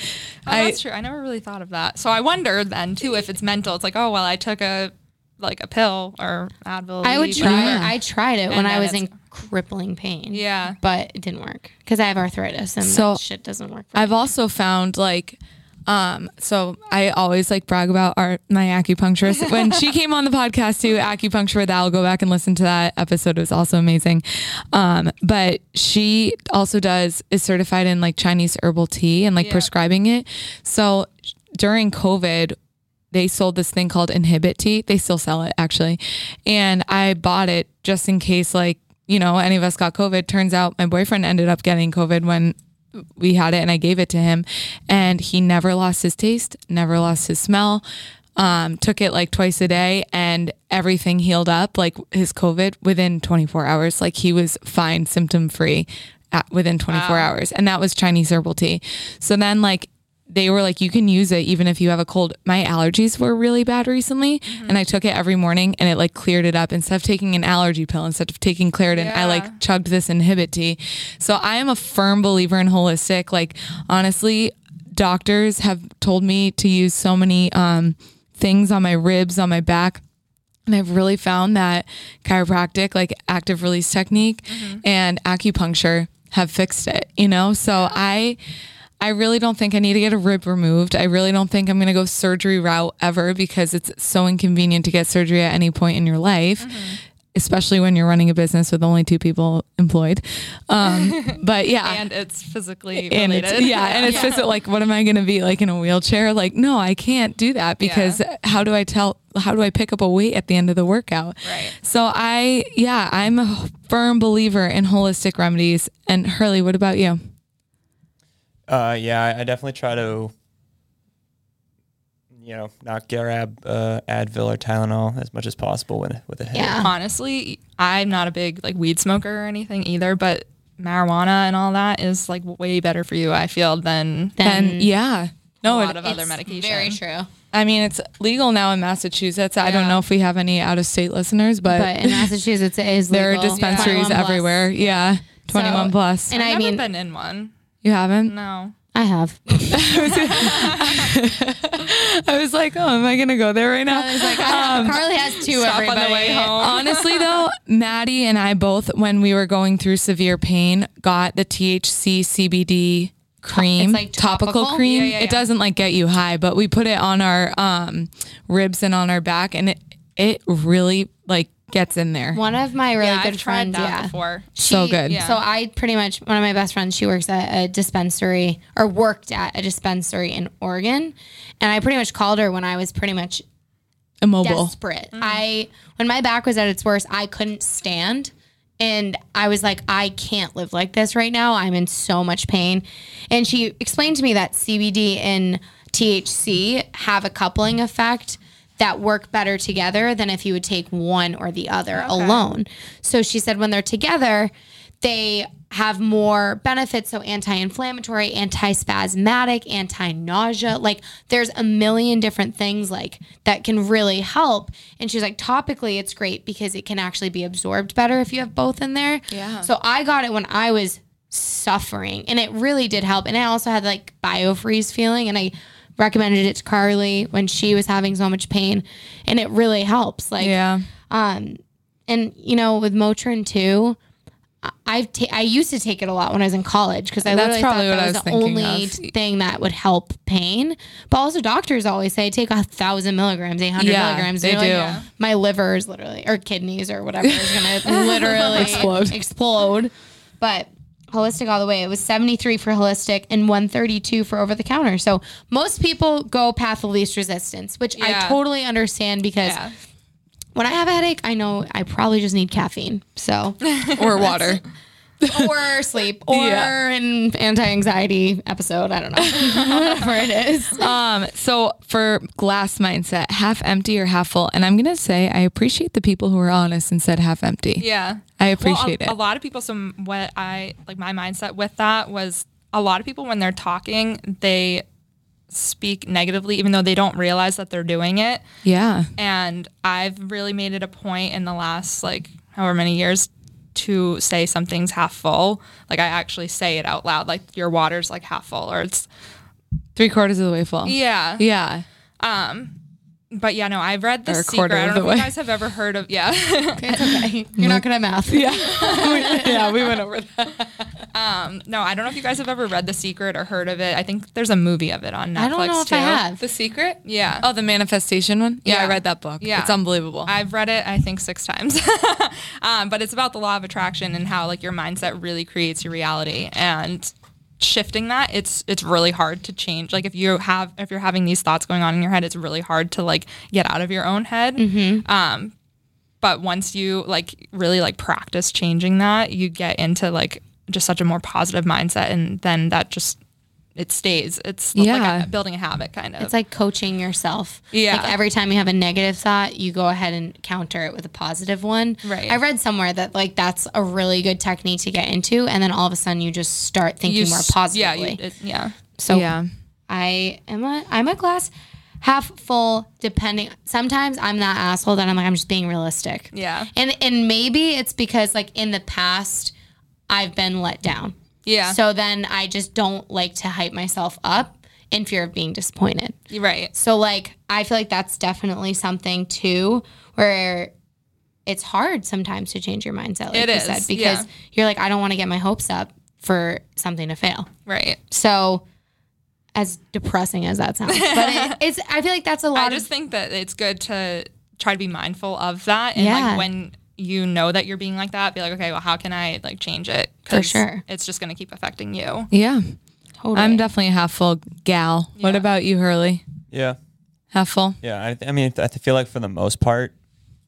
Oh, I that's true. I never really thought of that. So I wonder then too if it's mental. It's like, oh well, I took a like a pill or Advil. I would try. whatever. I tried it when I was in crippling pain. Yeah. but it didn't work because I have arthritis and So- that shit doesn't work. For I've also found like, um, so I always like brag about our my acupuncturist. When she came on the podcast too, acupuncture with Al, go back and listen to that episode. It was also amazing. Um, but she also does is certified in like Chinese herbal tea and like Yeah. prescribing it. So during COVID, they sold this thing called Inhibit tea. They still sell it actually. And I bought it just in case like, you know, any of us got COVID. Turns out my boyfriend ended up getting COVID when we had it and I gave it to him and he never lost his taste, never lost his smell. Um, took it like twice a day and everything healed up like his COVID within 24 hours. Like he was fine, symptom free at, within 24 hours. And that was Chinese herbal tea. So then like they were like, you can use it even if you have a cold. My allergies were really bad recently, and I took it every morning, and it like cleared it up. Instead of taking an allergy pill, instead of taking Claritin, I like chugged this inhibit tea. So I am a firm believer in holistic. Like honestly, doctors have told me to use so many um, things on my ribs, on my back. And I've really found that chiropractic, like active release technique and acupuncture have fixed it, you know? So I I really don't think I need to get a rib removed. I really don't think I'm going to go surgery route ever because it's so inconvenient to get surgery at any point in your life. Especially when you're running a business with only two people employed, um, but yeah, and it's physically and related. it's, yeah, and it's just like, what am I going to be like in a wheelchair? Like, no, I can't do that because how do I tell? How do I pick up a weight at the end of the workout? Right. So I, yeah, I'm a firm believer in holistic remedies. And Hurley, what about you? Uh, yeah, I- I definitely try to, you know, not grab uh, Advil or Tylenol as much as possible with with a headache. Yeah. Honestly, I'm not a big like weed smoker or anything either, but marijuana and all that is like way better for you. I feel than And Then yeah, no, a it, lot of other it's medication. Very true. I mean, it's legal now in Massachusetts. I don't know if we have any out of state listeners, but, But in Massachusetts, it is legal. there are dispensaries 21 plus. everywhere. Yeah. 21 plus. And I've I mean, been in one. You haven't? No. I have. I was like, oh, am I gonna go there right now? I was like, I- Carly has two. Stop everybody. on the way home. Honestly, though, Maddie and I both, when we were going through severe pain, got the THC CBD cream, It's like topical? cream. Yeah, yeah, It yeah. doesn't like get you high, but we put it on our um, ribs and on our back, and it it really like gets in there. One of my really yeah, good I've tried friends. that yeah. before. So good. Yeah. So I pretty much one of my best friends. She works at a dispensary or worked at a dispensary in Oregon, and I pretty much called her when I was pretty much Immobile. desperate. Mm-hmm. I when my back was at its worst, I couldn't stand. And I was like, I can't live like this right now. I'm in so much pain. And she explained to me that CBD and THC have a coupling effect that work better together than if you would take one or the other alone. So she said when they're together, they have more benefits. So anti inflammatory, anti spasmatic, anti nausea. Like there's a million different things like that can really help. And she's like, topically, it's great because it can actually be absorbed better if you have both in there. Yeah. So I got it when I was suffering and it really did help. And I also had like biofreeze feeling and I recommended it to Carly when she was having so much pain and it really helps. Like, yeah. um, and you know, with Motrin too, I- I've ta- I used to take it a lot when I was in college because I That's literally probably thought what that I was, was the only of. thing that would help pain. But also, doctors always say take a thousand milligrams, eight hundred Yeah, milligrams. they You're like, do. "Yeah, My liver is literally, or kidneys, or whatever is gonna literally Explode. explode. But holistic all the way. It was 73 for holistic and 132 for over the counter. So most people go path of least resistance, which I totally understand because Yeah. when I have a headache, I know I probably just need caffeine. So, Or water. or sleep, or Yeah. an anti-anxiety episode. I don't know, whatever it is. Um, so for glass mindset, half empty or half full, and I'm gonna say I appreciate the people who are honest and said half empty. Yeah. I Well, appreciate a, it. A lot of people, so what I like my mindset with that was a lot of people when they're talking, they speak negatively, even though they don't realize that they're doing it. Yeah. And I've really made it a point in the last like however many years to say something's half full. Like I actually say it out loud, like your water's like half full or it's Three quarters of the way full. yeah. Yeah. Um but yeah, no, I've read the secret. quarter I don't the know way. if you guys have ever heard of yeah. It's okay. You're not good at math. Yeah. yeah, we went over that. Um, no, I don't know if you guys have ever read The Secret or heard of it. I think there's a movie of it on Netflix I don't know if too. I have. The secret? Yeah. Oh, the manifestation one? Yeah, I read that book. Yeah. It's unbelievable. I've read it, I think, six times. um, but it's about the law of attraction and how like your mindset really creates your reality. And shifting that, it's it's really hard to change. Like if you have if you're having these thoughts going on in your head, it's really hard to like get out of your own head. Um, but once you like really like practice changing that, you get into like just such a more positive mindset, and then that just it stays. It's Yeah. like a, building a habit, kind of. It's like coaching yourself. Yeah. Like every time you have a negative thought, you go ahead and counter it with a positive one. Right. I read somewhere that like that's a really good technique to get into, and then all of a sudden you just start thinking You more positively. Yeah, you, it, yeah. so yeah. I am a I'm a glass half full depending sometimes I'm that asshole that I'm like I'm just being realistic. Yeah. And and maybe it's because like in the past I've been let down. Yeah. So then I just don't like to hype myself up in fear of being disappointed. Right. So like I feel like that's definitely something too where it's hard sometimes to change your mindset like It you is, said because yeah. you're like I don't want to get my hopes up for something to fail. Right. So as depressing as that sounds, but it, it's I feel like that's a lot I of just think that it's good to try to be mindful of that. And Yeah. like when you know that you're being like that, be like, okay, well, how can I like change it? For sure. It's just going to keep affecting you. Yeah. totally. I'm definitely a half full gal. What about you, Hurley? Yeah, Half full? yeah. I, th- I mean, I feel like for the most part,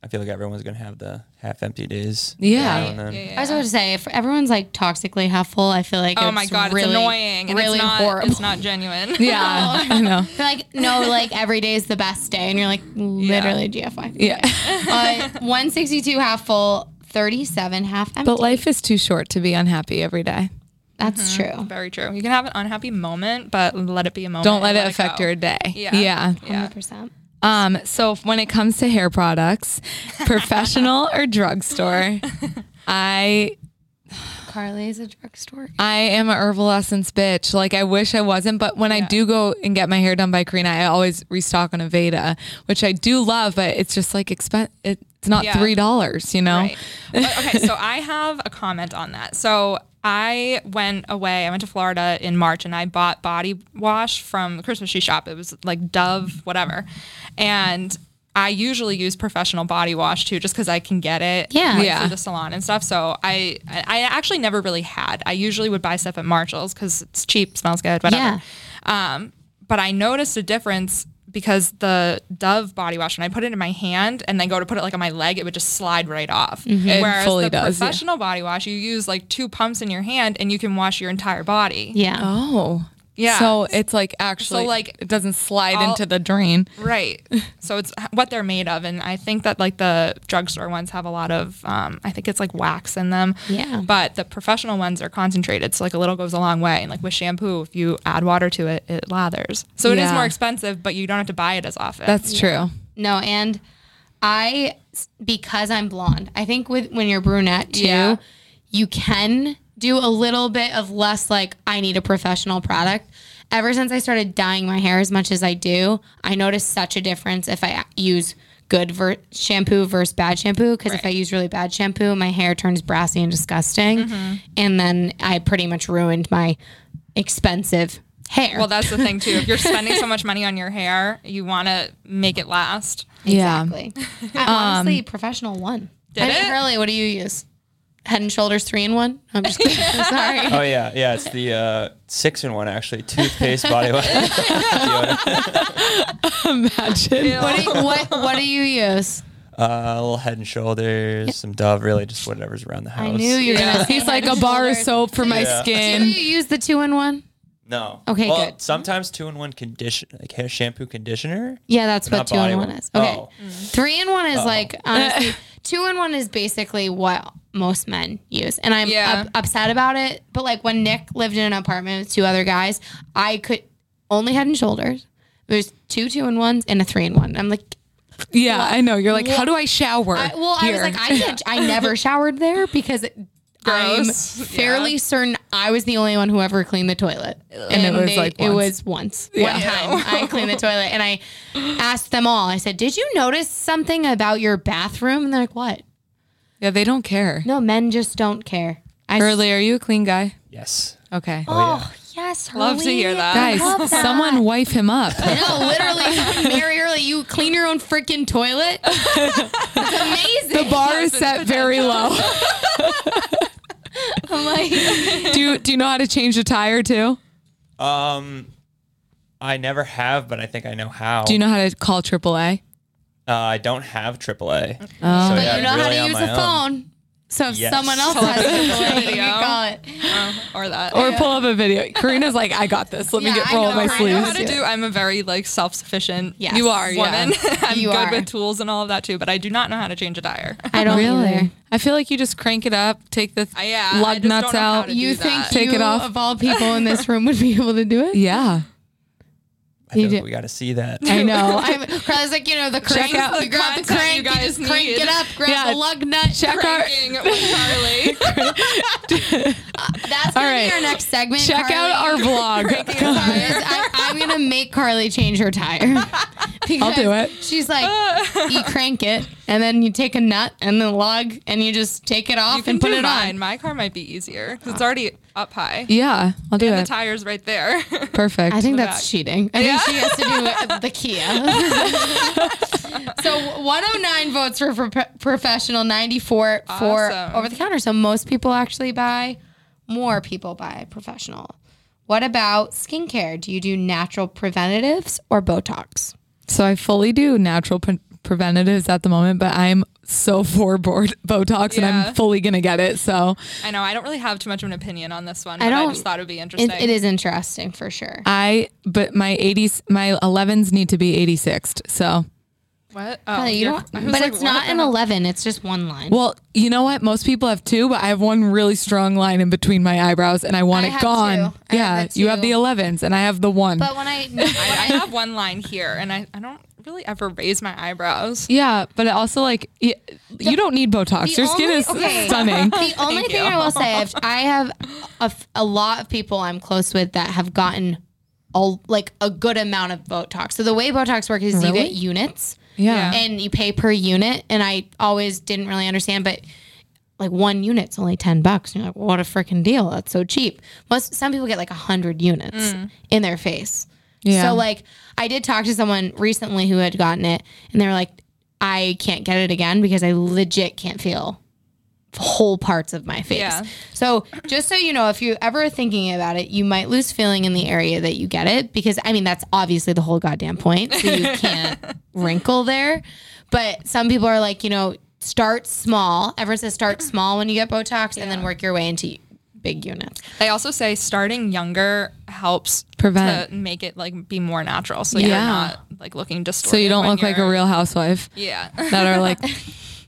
I feel like everyone's gonna have the half empty days. Yeah. you know, and then- Yeah, yeah, I was about to say if everyone's like toxically half full, I feel like Oh it's my god, really, it's annoying and really it's not horrible. it's not genuine. Yeah. I know. They're like no, like every day is the best day, and you're like literally GFY. Yeah. Uh, 162 half full, 37 half empty. But life is too short to be unhappy every day. That's true. Very true. You can have an unhappy moment, but let it be a moment. Don't let and it affect go. your day. Yeah. Yeah. Yeah. 100%. Um, so when it comes to hair products, professional or drugstore, I Carly's a drugstore. I am a herbal essence bitch. Like I wish I wasn't, but when I do go and get my hair done by Karina, I always restock on Aveda, which I do love, but it's just like expen- It's not Yeah. three dollars, you know. Right. Okay, so I have a comment on that. So I went away. I went to Florida in March and I bought body wash from the Christmas tree shop. It was like Dove, whatever. And I usually use professional body wash too, just because I can get it Yeah. like, Yeah. through the salon and stuff. So I, I actually never really had. I usually would buy stuff at Marshalls because it's cheap, smells good, whatever. Um, but I noticed a difference because the Dove body wash, when I put it in my hand and then go to put it like on my leg, it would just slide right off. Mm-hmm. It Whereas fully the does, yeah. professional body wash, you use like two pumps in your hand and you can wash your entire body. Yeah. Oh. Yeah. So it's like actually, so like, it doesn't slide all- into the drain. Right. So it's what they're made of. And I think that like the drugstore ones have a lot of, um, I think it's like wax in them. Yeah. But the professional ones are concentrated. So like a little goes a long way. And like with shampoo, if you add water to it, it lathers. So it is Yeah. more expensive, but you don't have to buy it as often. That's true. No, and I because I'm blonde. I think with when you're brunette too, Yeah. you can do a little bit of less like I need a professional product. Ever since I started dyeing my hair as much as I do, I notice such a difference if I use good ver- shampoo versus bad shampoo because if I use really bad shampoo, my hair turns brassy and disgusting, mm-hmm. and then I pretty much ruined my expensive hair. Well, that's the thing too. If you're spending so much money on your hair, you want to make it last. Yeah. Exactly. I um, honestly, professional one. Did I mean, it? Hurley, what do you use? Head and Shoulders three in one. I'm just kidding. Sorry. Oh yeah, yeah. It's the uh, six in one actually. Toothpaste, body wash. Imagine. What do you, what What do you use? Uh, a little Head and Shoulders, some Dove, really just whatever's around the house. I knew you were Yeah. gonna. Say He's like a and bar of soap for my Yeah. Do you use the two in one? No. Okay, well, good. Sometimes two in one condition, like hair shampoo conditioner. Yeah, that's what two in one wash. is. Okay, Oh. three in one is like honestly, two in one is basically what most men use, and I'm Yeah. up, upset about it. But like when Nick lived in an apartment with two other guys, I could only Head and Shoulders. There's two two in ones and a three in one. I'm like, Yeah, I know. You're like, how do I shower? I, well, I was like, I can't, I never showered there because it, I'm fairly certain I was the only one who ever cleaned the toilet, and, it was, like, it once. was once, Yeah. one time I cleaned the toilet, and I asked them all. I said, "Did you notice something about your bathroom?" And they're like, "What?" Yeah, they don't care. No, men just don't care. I Hurley, are you a clean guy? Yes. Okay. Oh yes, Love to hear that. Guys, that. someone wife him up. No, literally, marry Hurley, you clean your own freaking toilet. It's amazing. The bar is set very low. I'm like, Do you, do you know how to change a tire too? Um, I never have, but I think I know how. Do you know how to call AAA? Uh, I don't have AAA. Oh. So, but yeah, you know really how on to use my a own. phone. So if Yes. someone else has it, you Video. can call it. or that. Or pull up a video. Karina's like, I got this. Let me get I roll up know, my I know I know sleeves. how to do. I'm a very like self-sufficient. Yes. You are, yeah. woman. I'm You good are. with tools and all of that too, but I do not know how to change a tire. I don't Really? either. I feel like you just crank it up, take the Uh, yeah, I lug just don't nuts know how out. to You think that. Take you, it off. of all people in this room would be able to do it? Yeah. I feel like we got to see that. I know. I'm, Carly's like, you know, the crank. out you grab the crank, you you, guys crank need. it up, grab Yeah. the lug nut. Check our Cranking with Carly. Uh, that's gonna All right. be our next segment. Check Carly. out our vlog. I, I'm gonna make Carly change her tire. I'll do it. She's like, you crank it, and then you take a nut and the lug, and you just take it off You and put do it mine. on. My car might be easier 'cause it's uh, already up high. Yeah, I'll do And the tire's right there. Perfect. I think that's back. cheating. I think she has to do the Kia. so 109 votes for, for pro- professional, 94 for over the counter. So most people actually buy, more people buy professional. What about skincare? Do you do natural preventatives or Botox? So I fully do natural pre- preventatives at the moment, but I'm so for board Botox and I'm fully gonna get it. So I know I don't really have too much of an opinion on this one, I but don't- just thought it would be interesting. It, it is interesting for sure. I, but my 80s, my 11s need to be 86th. So, What? Oh, Carly, you yeah. don't, I was but like, it's not an heck? 11. It's just one line. well, you know what? Most people have two, but I have one really strong line in between my eyebrows and I want I it gone. two. Yeah. have you have the 11s and I have the one. but when I, I, I have one line here, and I, I don't really ever raise my eyebrows. Yeah, but it also like y- you don't need Botox. the Your skin only- is okay. stunning. The only Thank thing you. I will say, I've, I have a, f- a lot of people I'm close with that have gotten a, like a good amount of Botox. So the way Botox works is you Really? get units Yeah. and you pay per unit. And I always didn't really understand, but like one unit's only 10 bucks. And you're like, what a freaking deal. That's so cheap. Most, some people get like 100 units mm. in their face. Yeah. So like I did talk to someone recently who had gotten it and they were like, I can't get it again because I legit can't feel whole parts of my face. Yeah. So just so you know, if you're ever thinking about it, you might lose feeling in the area that you get it because I mean that's obviously the whole goddamn point. So you can't wrinkle there. But some people are like, you know, start small. Everyone says start small when you get Botox and then work your way into big units. They also say starting younger helps Prevent. to make it like be more natural, so Yeah. you're not like looking distorted. so you don't look like a real housewife Yeah, that are like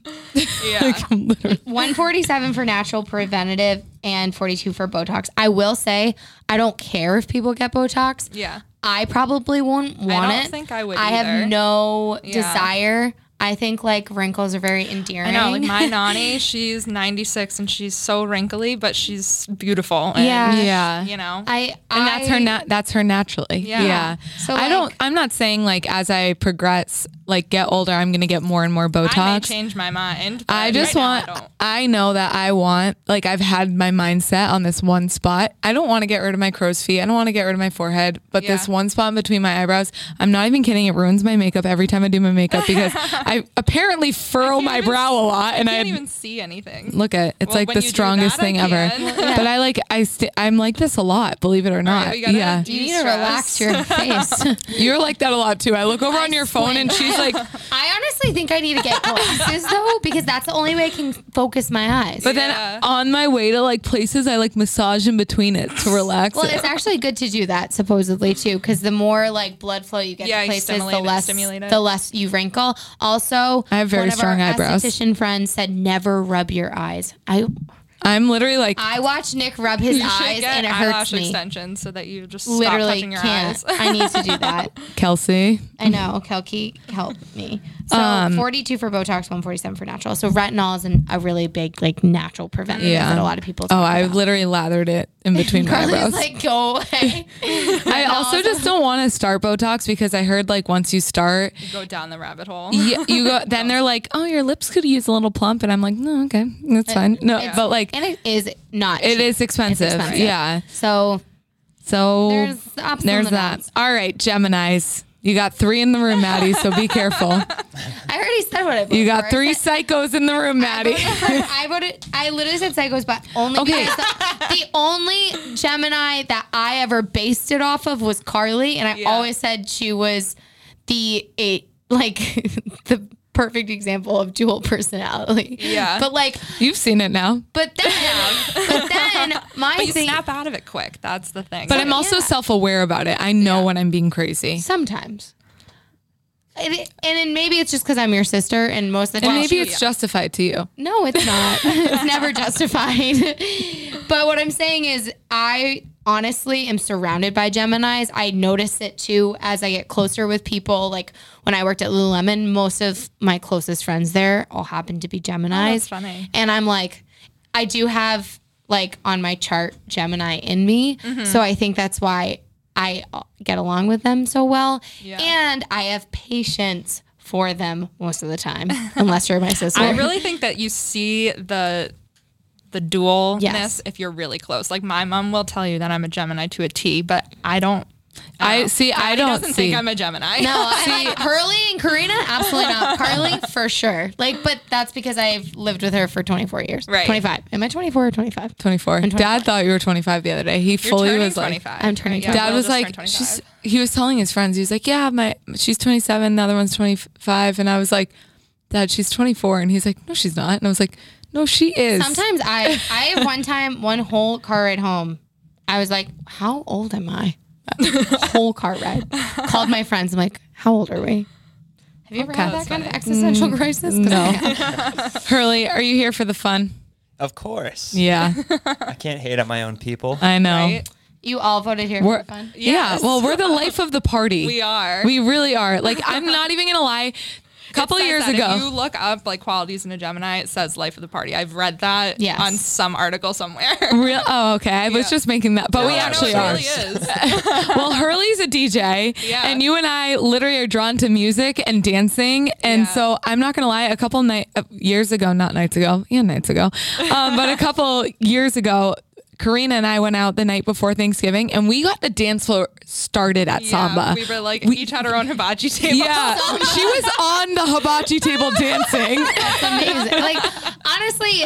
yeah. literally 147 for natural preventative and 42 for Botox. I will say I don't care if people get Botox. yeah. I probably won't want it. I don't it. think I would I have no Yeah. desire. I think like wrinkles are very endearing. I know, like my nanny, she's 96 and she's so wrinkly, but she's beautiful. And, Yeah. yeah. you know, I and that's her I- na- that's her naturally Yeah. yeah, So, i don't. I'm not saying like as i progress like get older i'm gonna get more and more botox I may change my mind. but I just right now want. I don't. I, know that I want. Like I've had my mindset on this one spot. I don't want to get rid of my crow's feet. I don't want to get rid of my forehead. But this one spot in between my eyebrows, I'm not even kidding. It ruins my makeup every time I do my makeup because I apparently furrow can't my even- brow a lot, and I I can't even see anything. look at it's Well, like the strongest that, thing ever. But I like I st- I'm like this a lot. Believe it or not. we gotta yeah. do- you need to relax your face. You're like that a lot too. I look over I on your phone and she's like, I honestly think I need to get glasses though because that's the only way I can focus my eyes. but Yeah. then on my way to like places, I like massage in between it to relax. well, it. it's actually good to do that supposedly too, because the more like blood flow you get Yeah, to places, the less stimulate the less you wrinkle. Also, I have very strong eyebrows. Esthetician friends said never rub your eyes. I I'm literally like I watched Nick rub his You should eyes get and it hurts eyelash me. extensions so that you just stop Literally touching your can't. eyes. I need to do that. Kelsey. I know. Kelsey help me. So Um, 42 for Botox, 147 for natural. So retinol is an, a really big like natural preventative Yeah. that a lot of people. Oh, talk I about. literally lathered it in between my Carly's eyebrows. like, go away. I also just don't want to start Botox because I heard like once you start, You Go down the rabbit hole. you, you go. Then they're like, "Oh, your lips could use a little plump," and I'm like, "No, okay, that's fine." No, It's- but like and it is not. it cheap. is expensive. expensive. Yeah. So So There's there's the that. All right, Gemini's. You got three in the room, Maddie. So be careful. I already said what I. voted You got for. Three psychos in the room, I Maddie. voted for- I voted. I literally said psychos, but only Okay. the, only Gemini that I ever based it off of was Carly, and I Yeah. always said she was the a like the perfect example of dual personality. Yeah. but like, You've seen it now. but then, but then my But you thing. snap out of it quick. That's the thing. But I'm also yeah. self-aware about it. I know when I'm being crazy. Sometimes. And, it- and then maybe it's just because I'm your sister, and most of the And time, maybe it's justified to you. No, it's not. it's never justified. but what I'm saying is, I honestly am surrounded by Geminis. I notice it too as I get closer with people. Like when I worked at Lululemon, most of my closest friends there all happen to be Geminis. Oh, that's funny. And I'm like, I do have like on my chart Gemini in me. Mm-hmm. So I think that's why I get along with them so well. Yeah. And I have patience for them most of the time, unless you're my sister. I really think that you see the the dualness Yes. if you're really close. Like my mom will tell you that I'm a Gemini to a T, but I don't. I don't know. see. I Carly don't doesn't see. think I'm a Gemini. No, I like Hurley and Karina, absolutely not. Carly, for sure. Like, but that's because I've lived with her for 24 years. Right. 25. Am I 24 or 25? 24. 25. Dad thought you were 25 the other day. He You're fully turning was like, 25. I'm turning Yeah, Dad was like, she's. He was telling his friends, he was like, yeah, my she's 27, the other one's 25, and I was like, Dad, she's 24, and he's like, no, she's not, and I was like, no, she is. Sometimes I, I have one time, one whole car ride home, I was like, how old am I? whole car ride. Called my friends. I'm like, how old are we? Have you ever oh, had that kind of funny. existential mm, crisis? 'Cause I no. have. Hurley, are you here for the fun? Of course. Yeah, I can't hate on my own people. I know. Right? You all voted here We're, for fun. yeah, Yes. well, we're the life of the party. We are. We really are. Like, I'm not even gonna lie. A couple years that. ago, If you look up like qualities in a Gemini, it says life of the party. I've read that Yes. on some article somewhere. real. Oh, okay. I was just making that, but we No, actually are. really is. well, Hurley's a DJ, Yeah. and you and I literally are drawn to music and dancing. And Yeah. so I'm not gonna lie, a couple night uh, years ago, not nights ago, yeah, nights ago, um, but a couple years ago. Karina and I went out the night before Thanksgiving and we got the dance floor started at Samba. We were like We- each had our own hibachi table. yeah, she was on the hibachi table dancing. That's amazing. like honestly,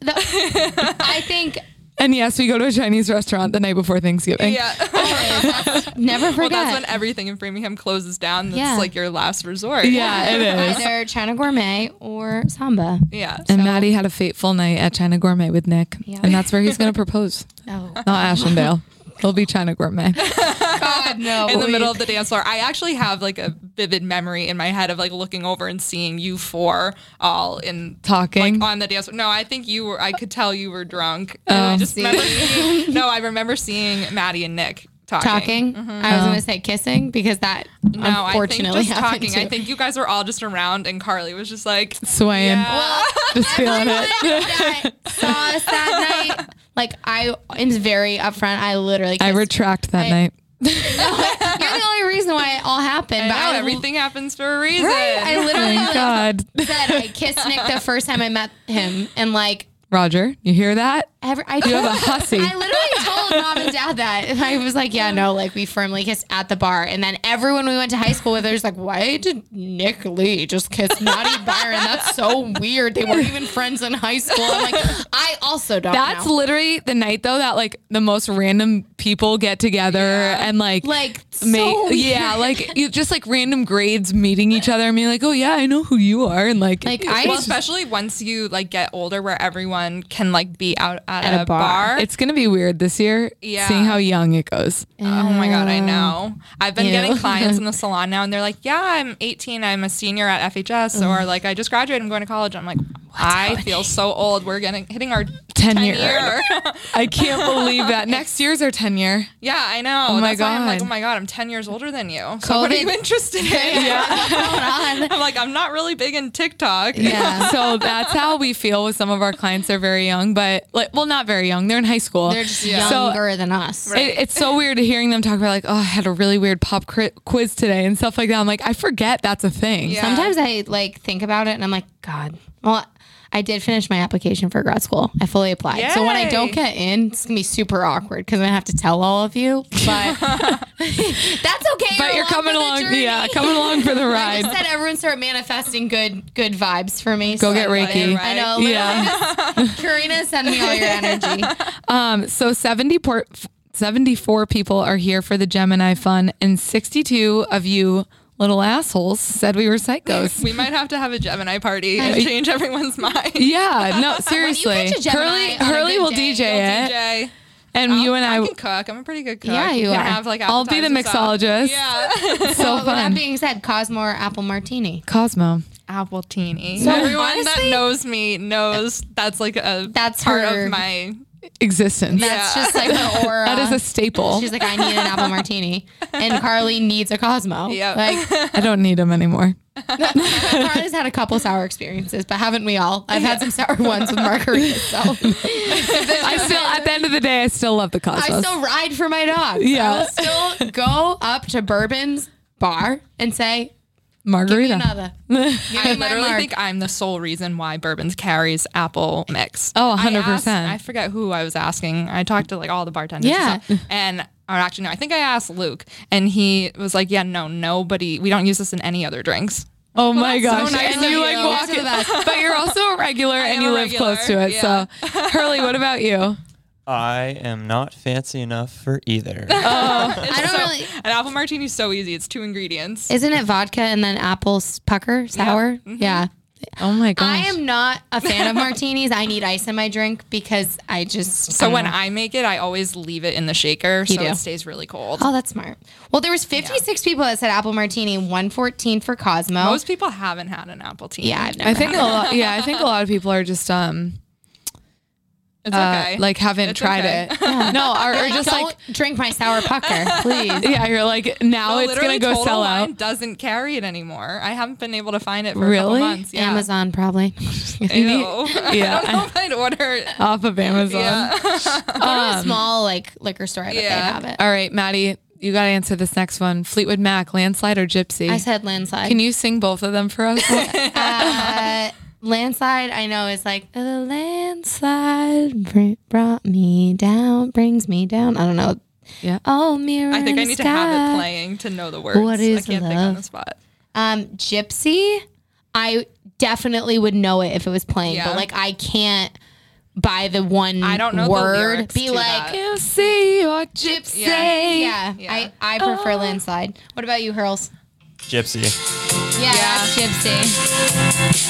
the, I think And yes, we go to a Chinese restaurant the night before Thanksgiving. Yeah. never forget. well, that's when everything in Framingham closes down. That's Yeah. like your last resort. Yeah, it is. Either China Gourmet or Samba. Yeah. And Maddie had a fateful night at China Gourmet with Nick. Yeah. And that's where he's going to propose. Oh Not Ashendale. He'll be China Gourmet. God, no! in the middle of the dance floor. I actually have like a vivid memory in my head of like looking over and seeing you four all in Talking? like, on the dance floor. No, I think you were. I could tell you were drunk. And Oh. I just See. remember seeing, no, I remember seeing Maddie and Nick talking. talking. Mm-hmm. I was gonna oh. say kissing because that No, I think unfortunately just happened talking. I think you guys were all just around, and Carly was just like, Swaying. Yeah. Just feeling it. that saw us that night, like I am very upfront. I literally, I kissed- retract that I- night. You're the only reason why it all happened. I but know I, everything happens for a reason. Right, I literally Thank God. said I kissed Nick the first time I met him, and like Roger, you hear that? Every, I You have a hussy. I literally told mom and dad that. And I was like, yeah, no, like we firmly kissed at the bar. And then everyone we went to high school with, they're just like, why did Nick Lee just kiss Maddie Byron? That's so weird. They weren't even friends in high school. I'm like, I also don't That's know. literally the night though that like the most random people get together and like like, make weird. yeah like you just like random grades meeting each other and being like oh yeah I know who you are and like Like, I- well, especially once you like get older, where everyone can like be out at, At a a, bar. bar. it's gonna be weird this year Yeah. seeing how young it goes Oh my god, I know. I've been Ew. getting clients in the salon now, and they're like, "Yeah, I'm 18. I'm a senior at FHS, mm. or like I just graduated. I'm going to college." I'm like, I feel so old. We're getting hitting our 10 10 year. year. I can't believe that next year's our 10 year yeah, I know. Oh my That's why I'm like, God. oh my god, I'm 10 years older than you. So what are you interested in? What's going on? I'm like, I'm not really big in TikTok. Yeah. so that's how we feel with some of our clients they're very young but like well not very young they're in high school They're just Yeah. So- younger than us. It, it's so weird hearing them talk about like, oh, I had a really weird pop quiz today and stuff like that. I'm like, I forget that's a thing. Yeah. Sometimes I like think about it and I'm like, God. Well, I did finish my application for grad school. I fully applied. So when I don't get in, it's gonna be super awkward because I'm gonna have to tell all of you. But that's okay. But you're coming for the along, yeah, coming along for the I ride. just said everyone start manifesting good good vibes for me. Go so get I Reiki. it. I know. Yeah. just- Karina, send me all your energy. Um, so 70 por- 74 people are here for the Gemini fun, and 62 of you little assholes said we were psychos. We might have to have a Gemini party and change everyone's mind. yeah, no, seriously. catch a Gemini Hurley, on a Hurley good will day, DJ it, DJ. and you and I. I can cook. I'm a pretty good cook. Yeah, you can are. Have, like, I'll be the appetizers and mixologist. Yeah. so Well, with that fun. being said, Cosmo or apple martini. Cosmo. Appletini. So Everyone honestly- that knows me knows that's like a That's part her- of my. Existence. That's Yeah. just like her aura. that is a staple. She's like, I need an apple martini, and Carly needs a Cosmo. Yeah, Like I don't need them anymore. Carly's had a couple sour experiences, but haven't we all? I've had some sour ones with margaritas. So I still, at the end of the day, I still love the Cosmos. I still ride for my dog. Yeah. I will still go up to Bourbon's bar and say, "Give me Margarita. another." I literally think I'm the sole reason why Bourbons carries apple mix. Oh, 100%. asked- I forget who I was asking. I talked to like all the bartenders. Yeah. And, stuff, and or actually, no, I think I asked Luke, and he was like, "Yeah, no, nobody. We don't use this in any other drinks." Oh my that's so gosh. nice and you you. like walk it. But you're also a regular and you live close to regular, it. So, Hurley, what about you? I am not fancy enough for either. I don't really. An apple martini is so easy. It's two ingredients. Isn't it vodka and then apple pucker sour? Mm-hmm. Yeah. Oh my gosh. I am not a fan of martinis. I need ice in my drink because I just. so don't when know. I make it, I always leave it in the shaker so do. it stays really cold. Oh, that's smart. Well, there was 56 people that said apple martini, 114 for Cosmo. Most people haven't had an apple tea. yeah, I've never I think had a lot. Yeah, I think a lot of people are just um It's uh, okay. like haven't It's tried okay. it. No, or, or just Don't like drink my sour pucker, please. yeah, you're like now Well, it's gonna go Total sell Wine out. Doesn't carry it anymore. I haven't been able to find it for a Really? couple months. Yeah. Amazon probably. Ew. Yeah. I don't know if I'd order it. Off of Amazon. Yeah. Go to a small like liquor store that they Yeah. have it. All right, Maddie, you got to answer this next one. Fleetwood Mac, Landslide or Gypsy? I said landslide. Can you sing both of them for us? uh, landslide, I know is like the landslide br- brought me down, brings me down. I don't know. yeah. Oh, mirror. I think I need to have it playing to know the words. What is I can't think on love? the spot. Um, Gypsy, I definitely would know it if it was playing, Yeah. but like I can't by the one I don't know word be like that. You see your gypsy. yeah. Yeah. I, I prefer landslide. What about you, Hurls? Gypsy. Yeah, Yeah. Gypsy.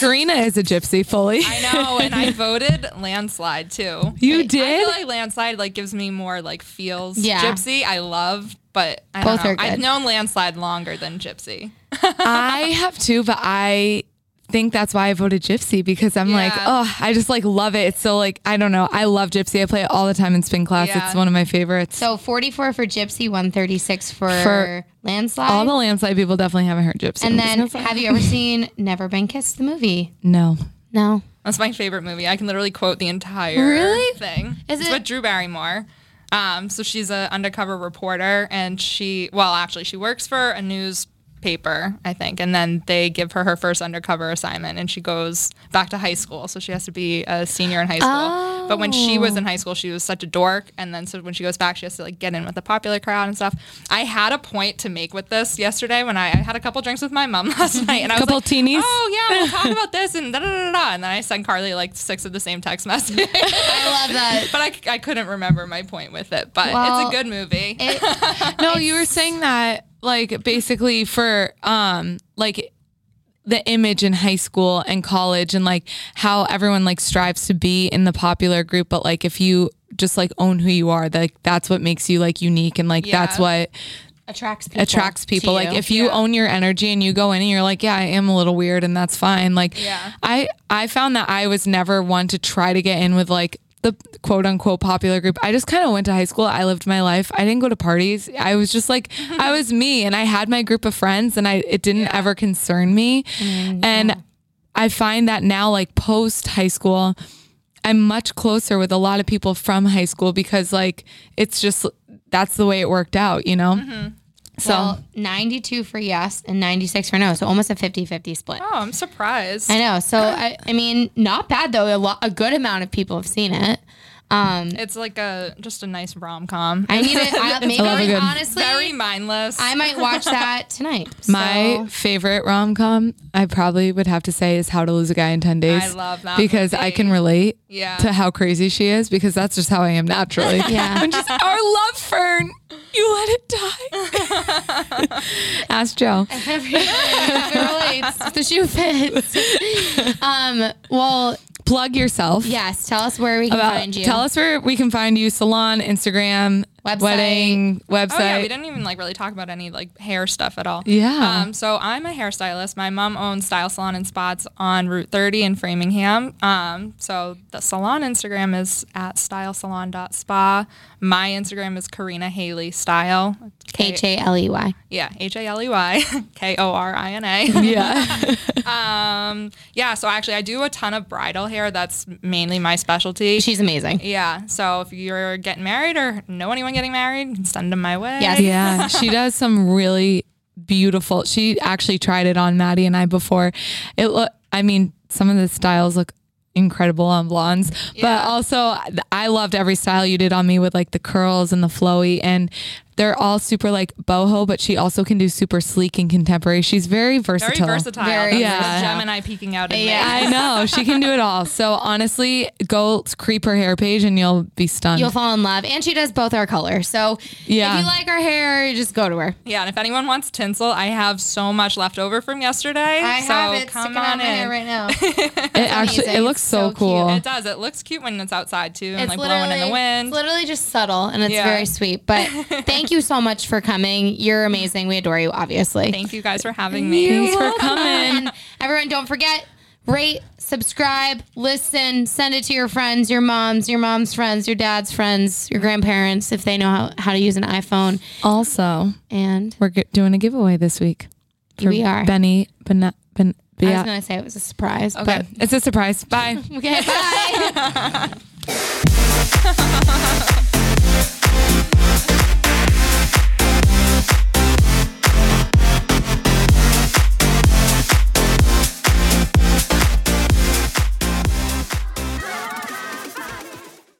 Korina is a gypsy fully. I know, and I voted landslide too. You I did? I feel like landslide like gives me more like feels. Yeah. Gypsy, I love, but I Both don't know. are good. I've known landslide longer than Gypsy. I have too, but I think that's why I voted Gypsy because I'm like, oh, I just like love it. It's so like I don't know. I love Gypsy. I play it all the time in spin class. Yeah. It's one of my favorites. So 44 for Gypsy, 136 for, For landslide. all the landslide people definitely haven't heard Gypsy. and then have you ever seen Never Been Kissed the movie? no. No. That's my favorite movie. I can literally quote the entire Really? thing. Is it's it- with Drew Barrymore. Um, so she's an undercover reporter, and she, well, actually, she works for a newspaper, I think, and then they give her her first undercover assignment, and she goes back to high school. So she has to be a senior in high school. But when she was in high school, she was such a dork, and then so when she goes back, she has to like get in with the popular crowd and stuff. I had a point to make with this yesterday when I, I had a couple drinks with my mom last night, and I Couple was like, teenies? "Oh yeah, we'll talk about this," and da da da da. And then I sent Carly like six of the same text messages. I love that. but I, I couldn't remember my point with it. But Well, it's a good movie. It, No, you were saying that like basically for um like the image in high school and college and like how everyone like strives to be in the popular group but like if you just like own who you are like that's what makes you like unique and like that's what attracts people. attracts people like you. if you Yeah. own your energy and you go in and you're like yeah i am a little weird and that's fine like Yeah. i i found that i was never one to try to get in with like the quote unquote popular group i just kind of went to high school i lived my life i didn't go to parties. I was just like i was me and i had my group of friends and i it didn't ever concern me. Mm, and i find that now like post high school i'm much closer with a lot of people from high school because like it's just that's the way it worked out you know mm-hmm. So well, 92 for yes and 96 for no. So almost a 50 50 split. oh, I'm surprised. I know. So, I, I mean, not bad though. A, lot, a good amount of people have seen it. Um, It's like a just a nice rom com. I need it. I, maybe, love a good- honestly, Very mindless. I might watch that tonight. My favorite rom com, I probably would have to say, is How to Lose a Guy in 10 Days. I love that Because I can relate Yeah. to how crazy she is because that's just how I am naturally. Yeah. When she's our love fern, you let it die. Ask Joe. if it relates, the shoe fits. Um, well, Plug yourself. yes. Tell us where we can About, find you. tell us where we can find you salon, Instagram, Website. wedding, website. Oh yeah, we didn't even like really talk about any like hair stuff at all. Yeah. Um, so I'm a hairstylist. My mom owns Style Salon and Spots on Route 30 in Framingham. Um, so the salon Instagram is at stylesalon.spa. My Instagram is Korina Haley Style. K- H A L E Y. yeah, H A L E Y K O R I N A. yeah. Um, yeah, so actually I do a ton of bridal hair. That's mainly my specialty. She's amazing. yeah, so if you're getting married or know anyone getting married, send them my way. Yes. Yeah, she does some really beautiful. She actually tried it on Maddie and I before. It look. I mean, some of the styles look incredible on blondes, but also I loved every style you did on me with like the curls and the flowy and. They're all super like boho, but she also can do super sleek and contemporary. She's very Very versatile. versatile. Very That's Yeah. Gemini peeking out in Yeah. I know she can do it all. So honestly, go creep her hair page and you'll be stunned. You'll fall in love. And she does both our colors. So Yeah. if you like our hair, just go to her. Yeah, and if anyone wants tinsel, I have so much left over from yesterday. I so have it come on in. right now. it actually amazing. it looks so, so cool. cute. It does. It looks cute when it's outside too, and like blowing in the wind. It's literally just subtle and it's Yeah. very sweet. But thank you so much for coming. You're amazing. We adore you, obviously. Thank you guys for having me. Thanks for coming. Everyone, don't forget, rate, subscribe, listen, send it to your friends, your moms, your mom's friends, your dad's friends, your grandparents if they know how, how to use an iPhone. Also, And we're g- doing a giveaway this week. We are. Benny. Ben, ben, I was going to say it was a surprise, But it's a surprise. Bye. okay, bye.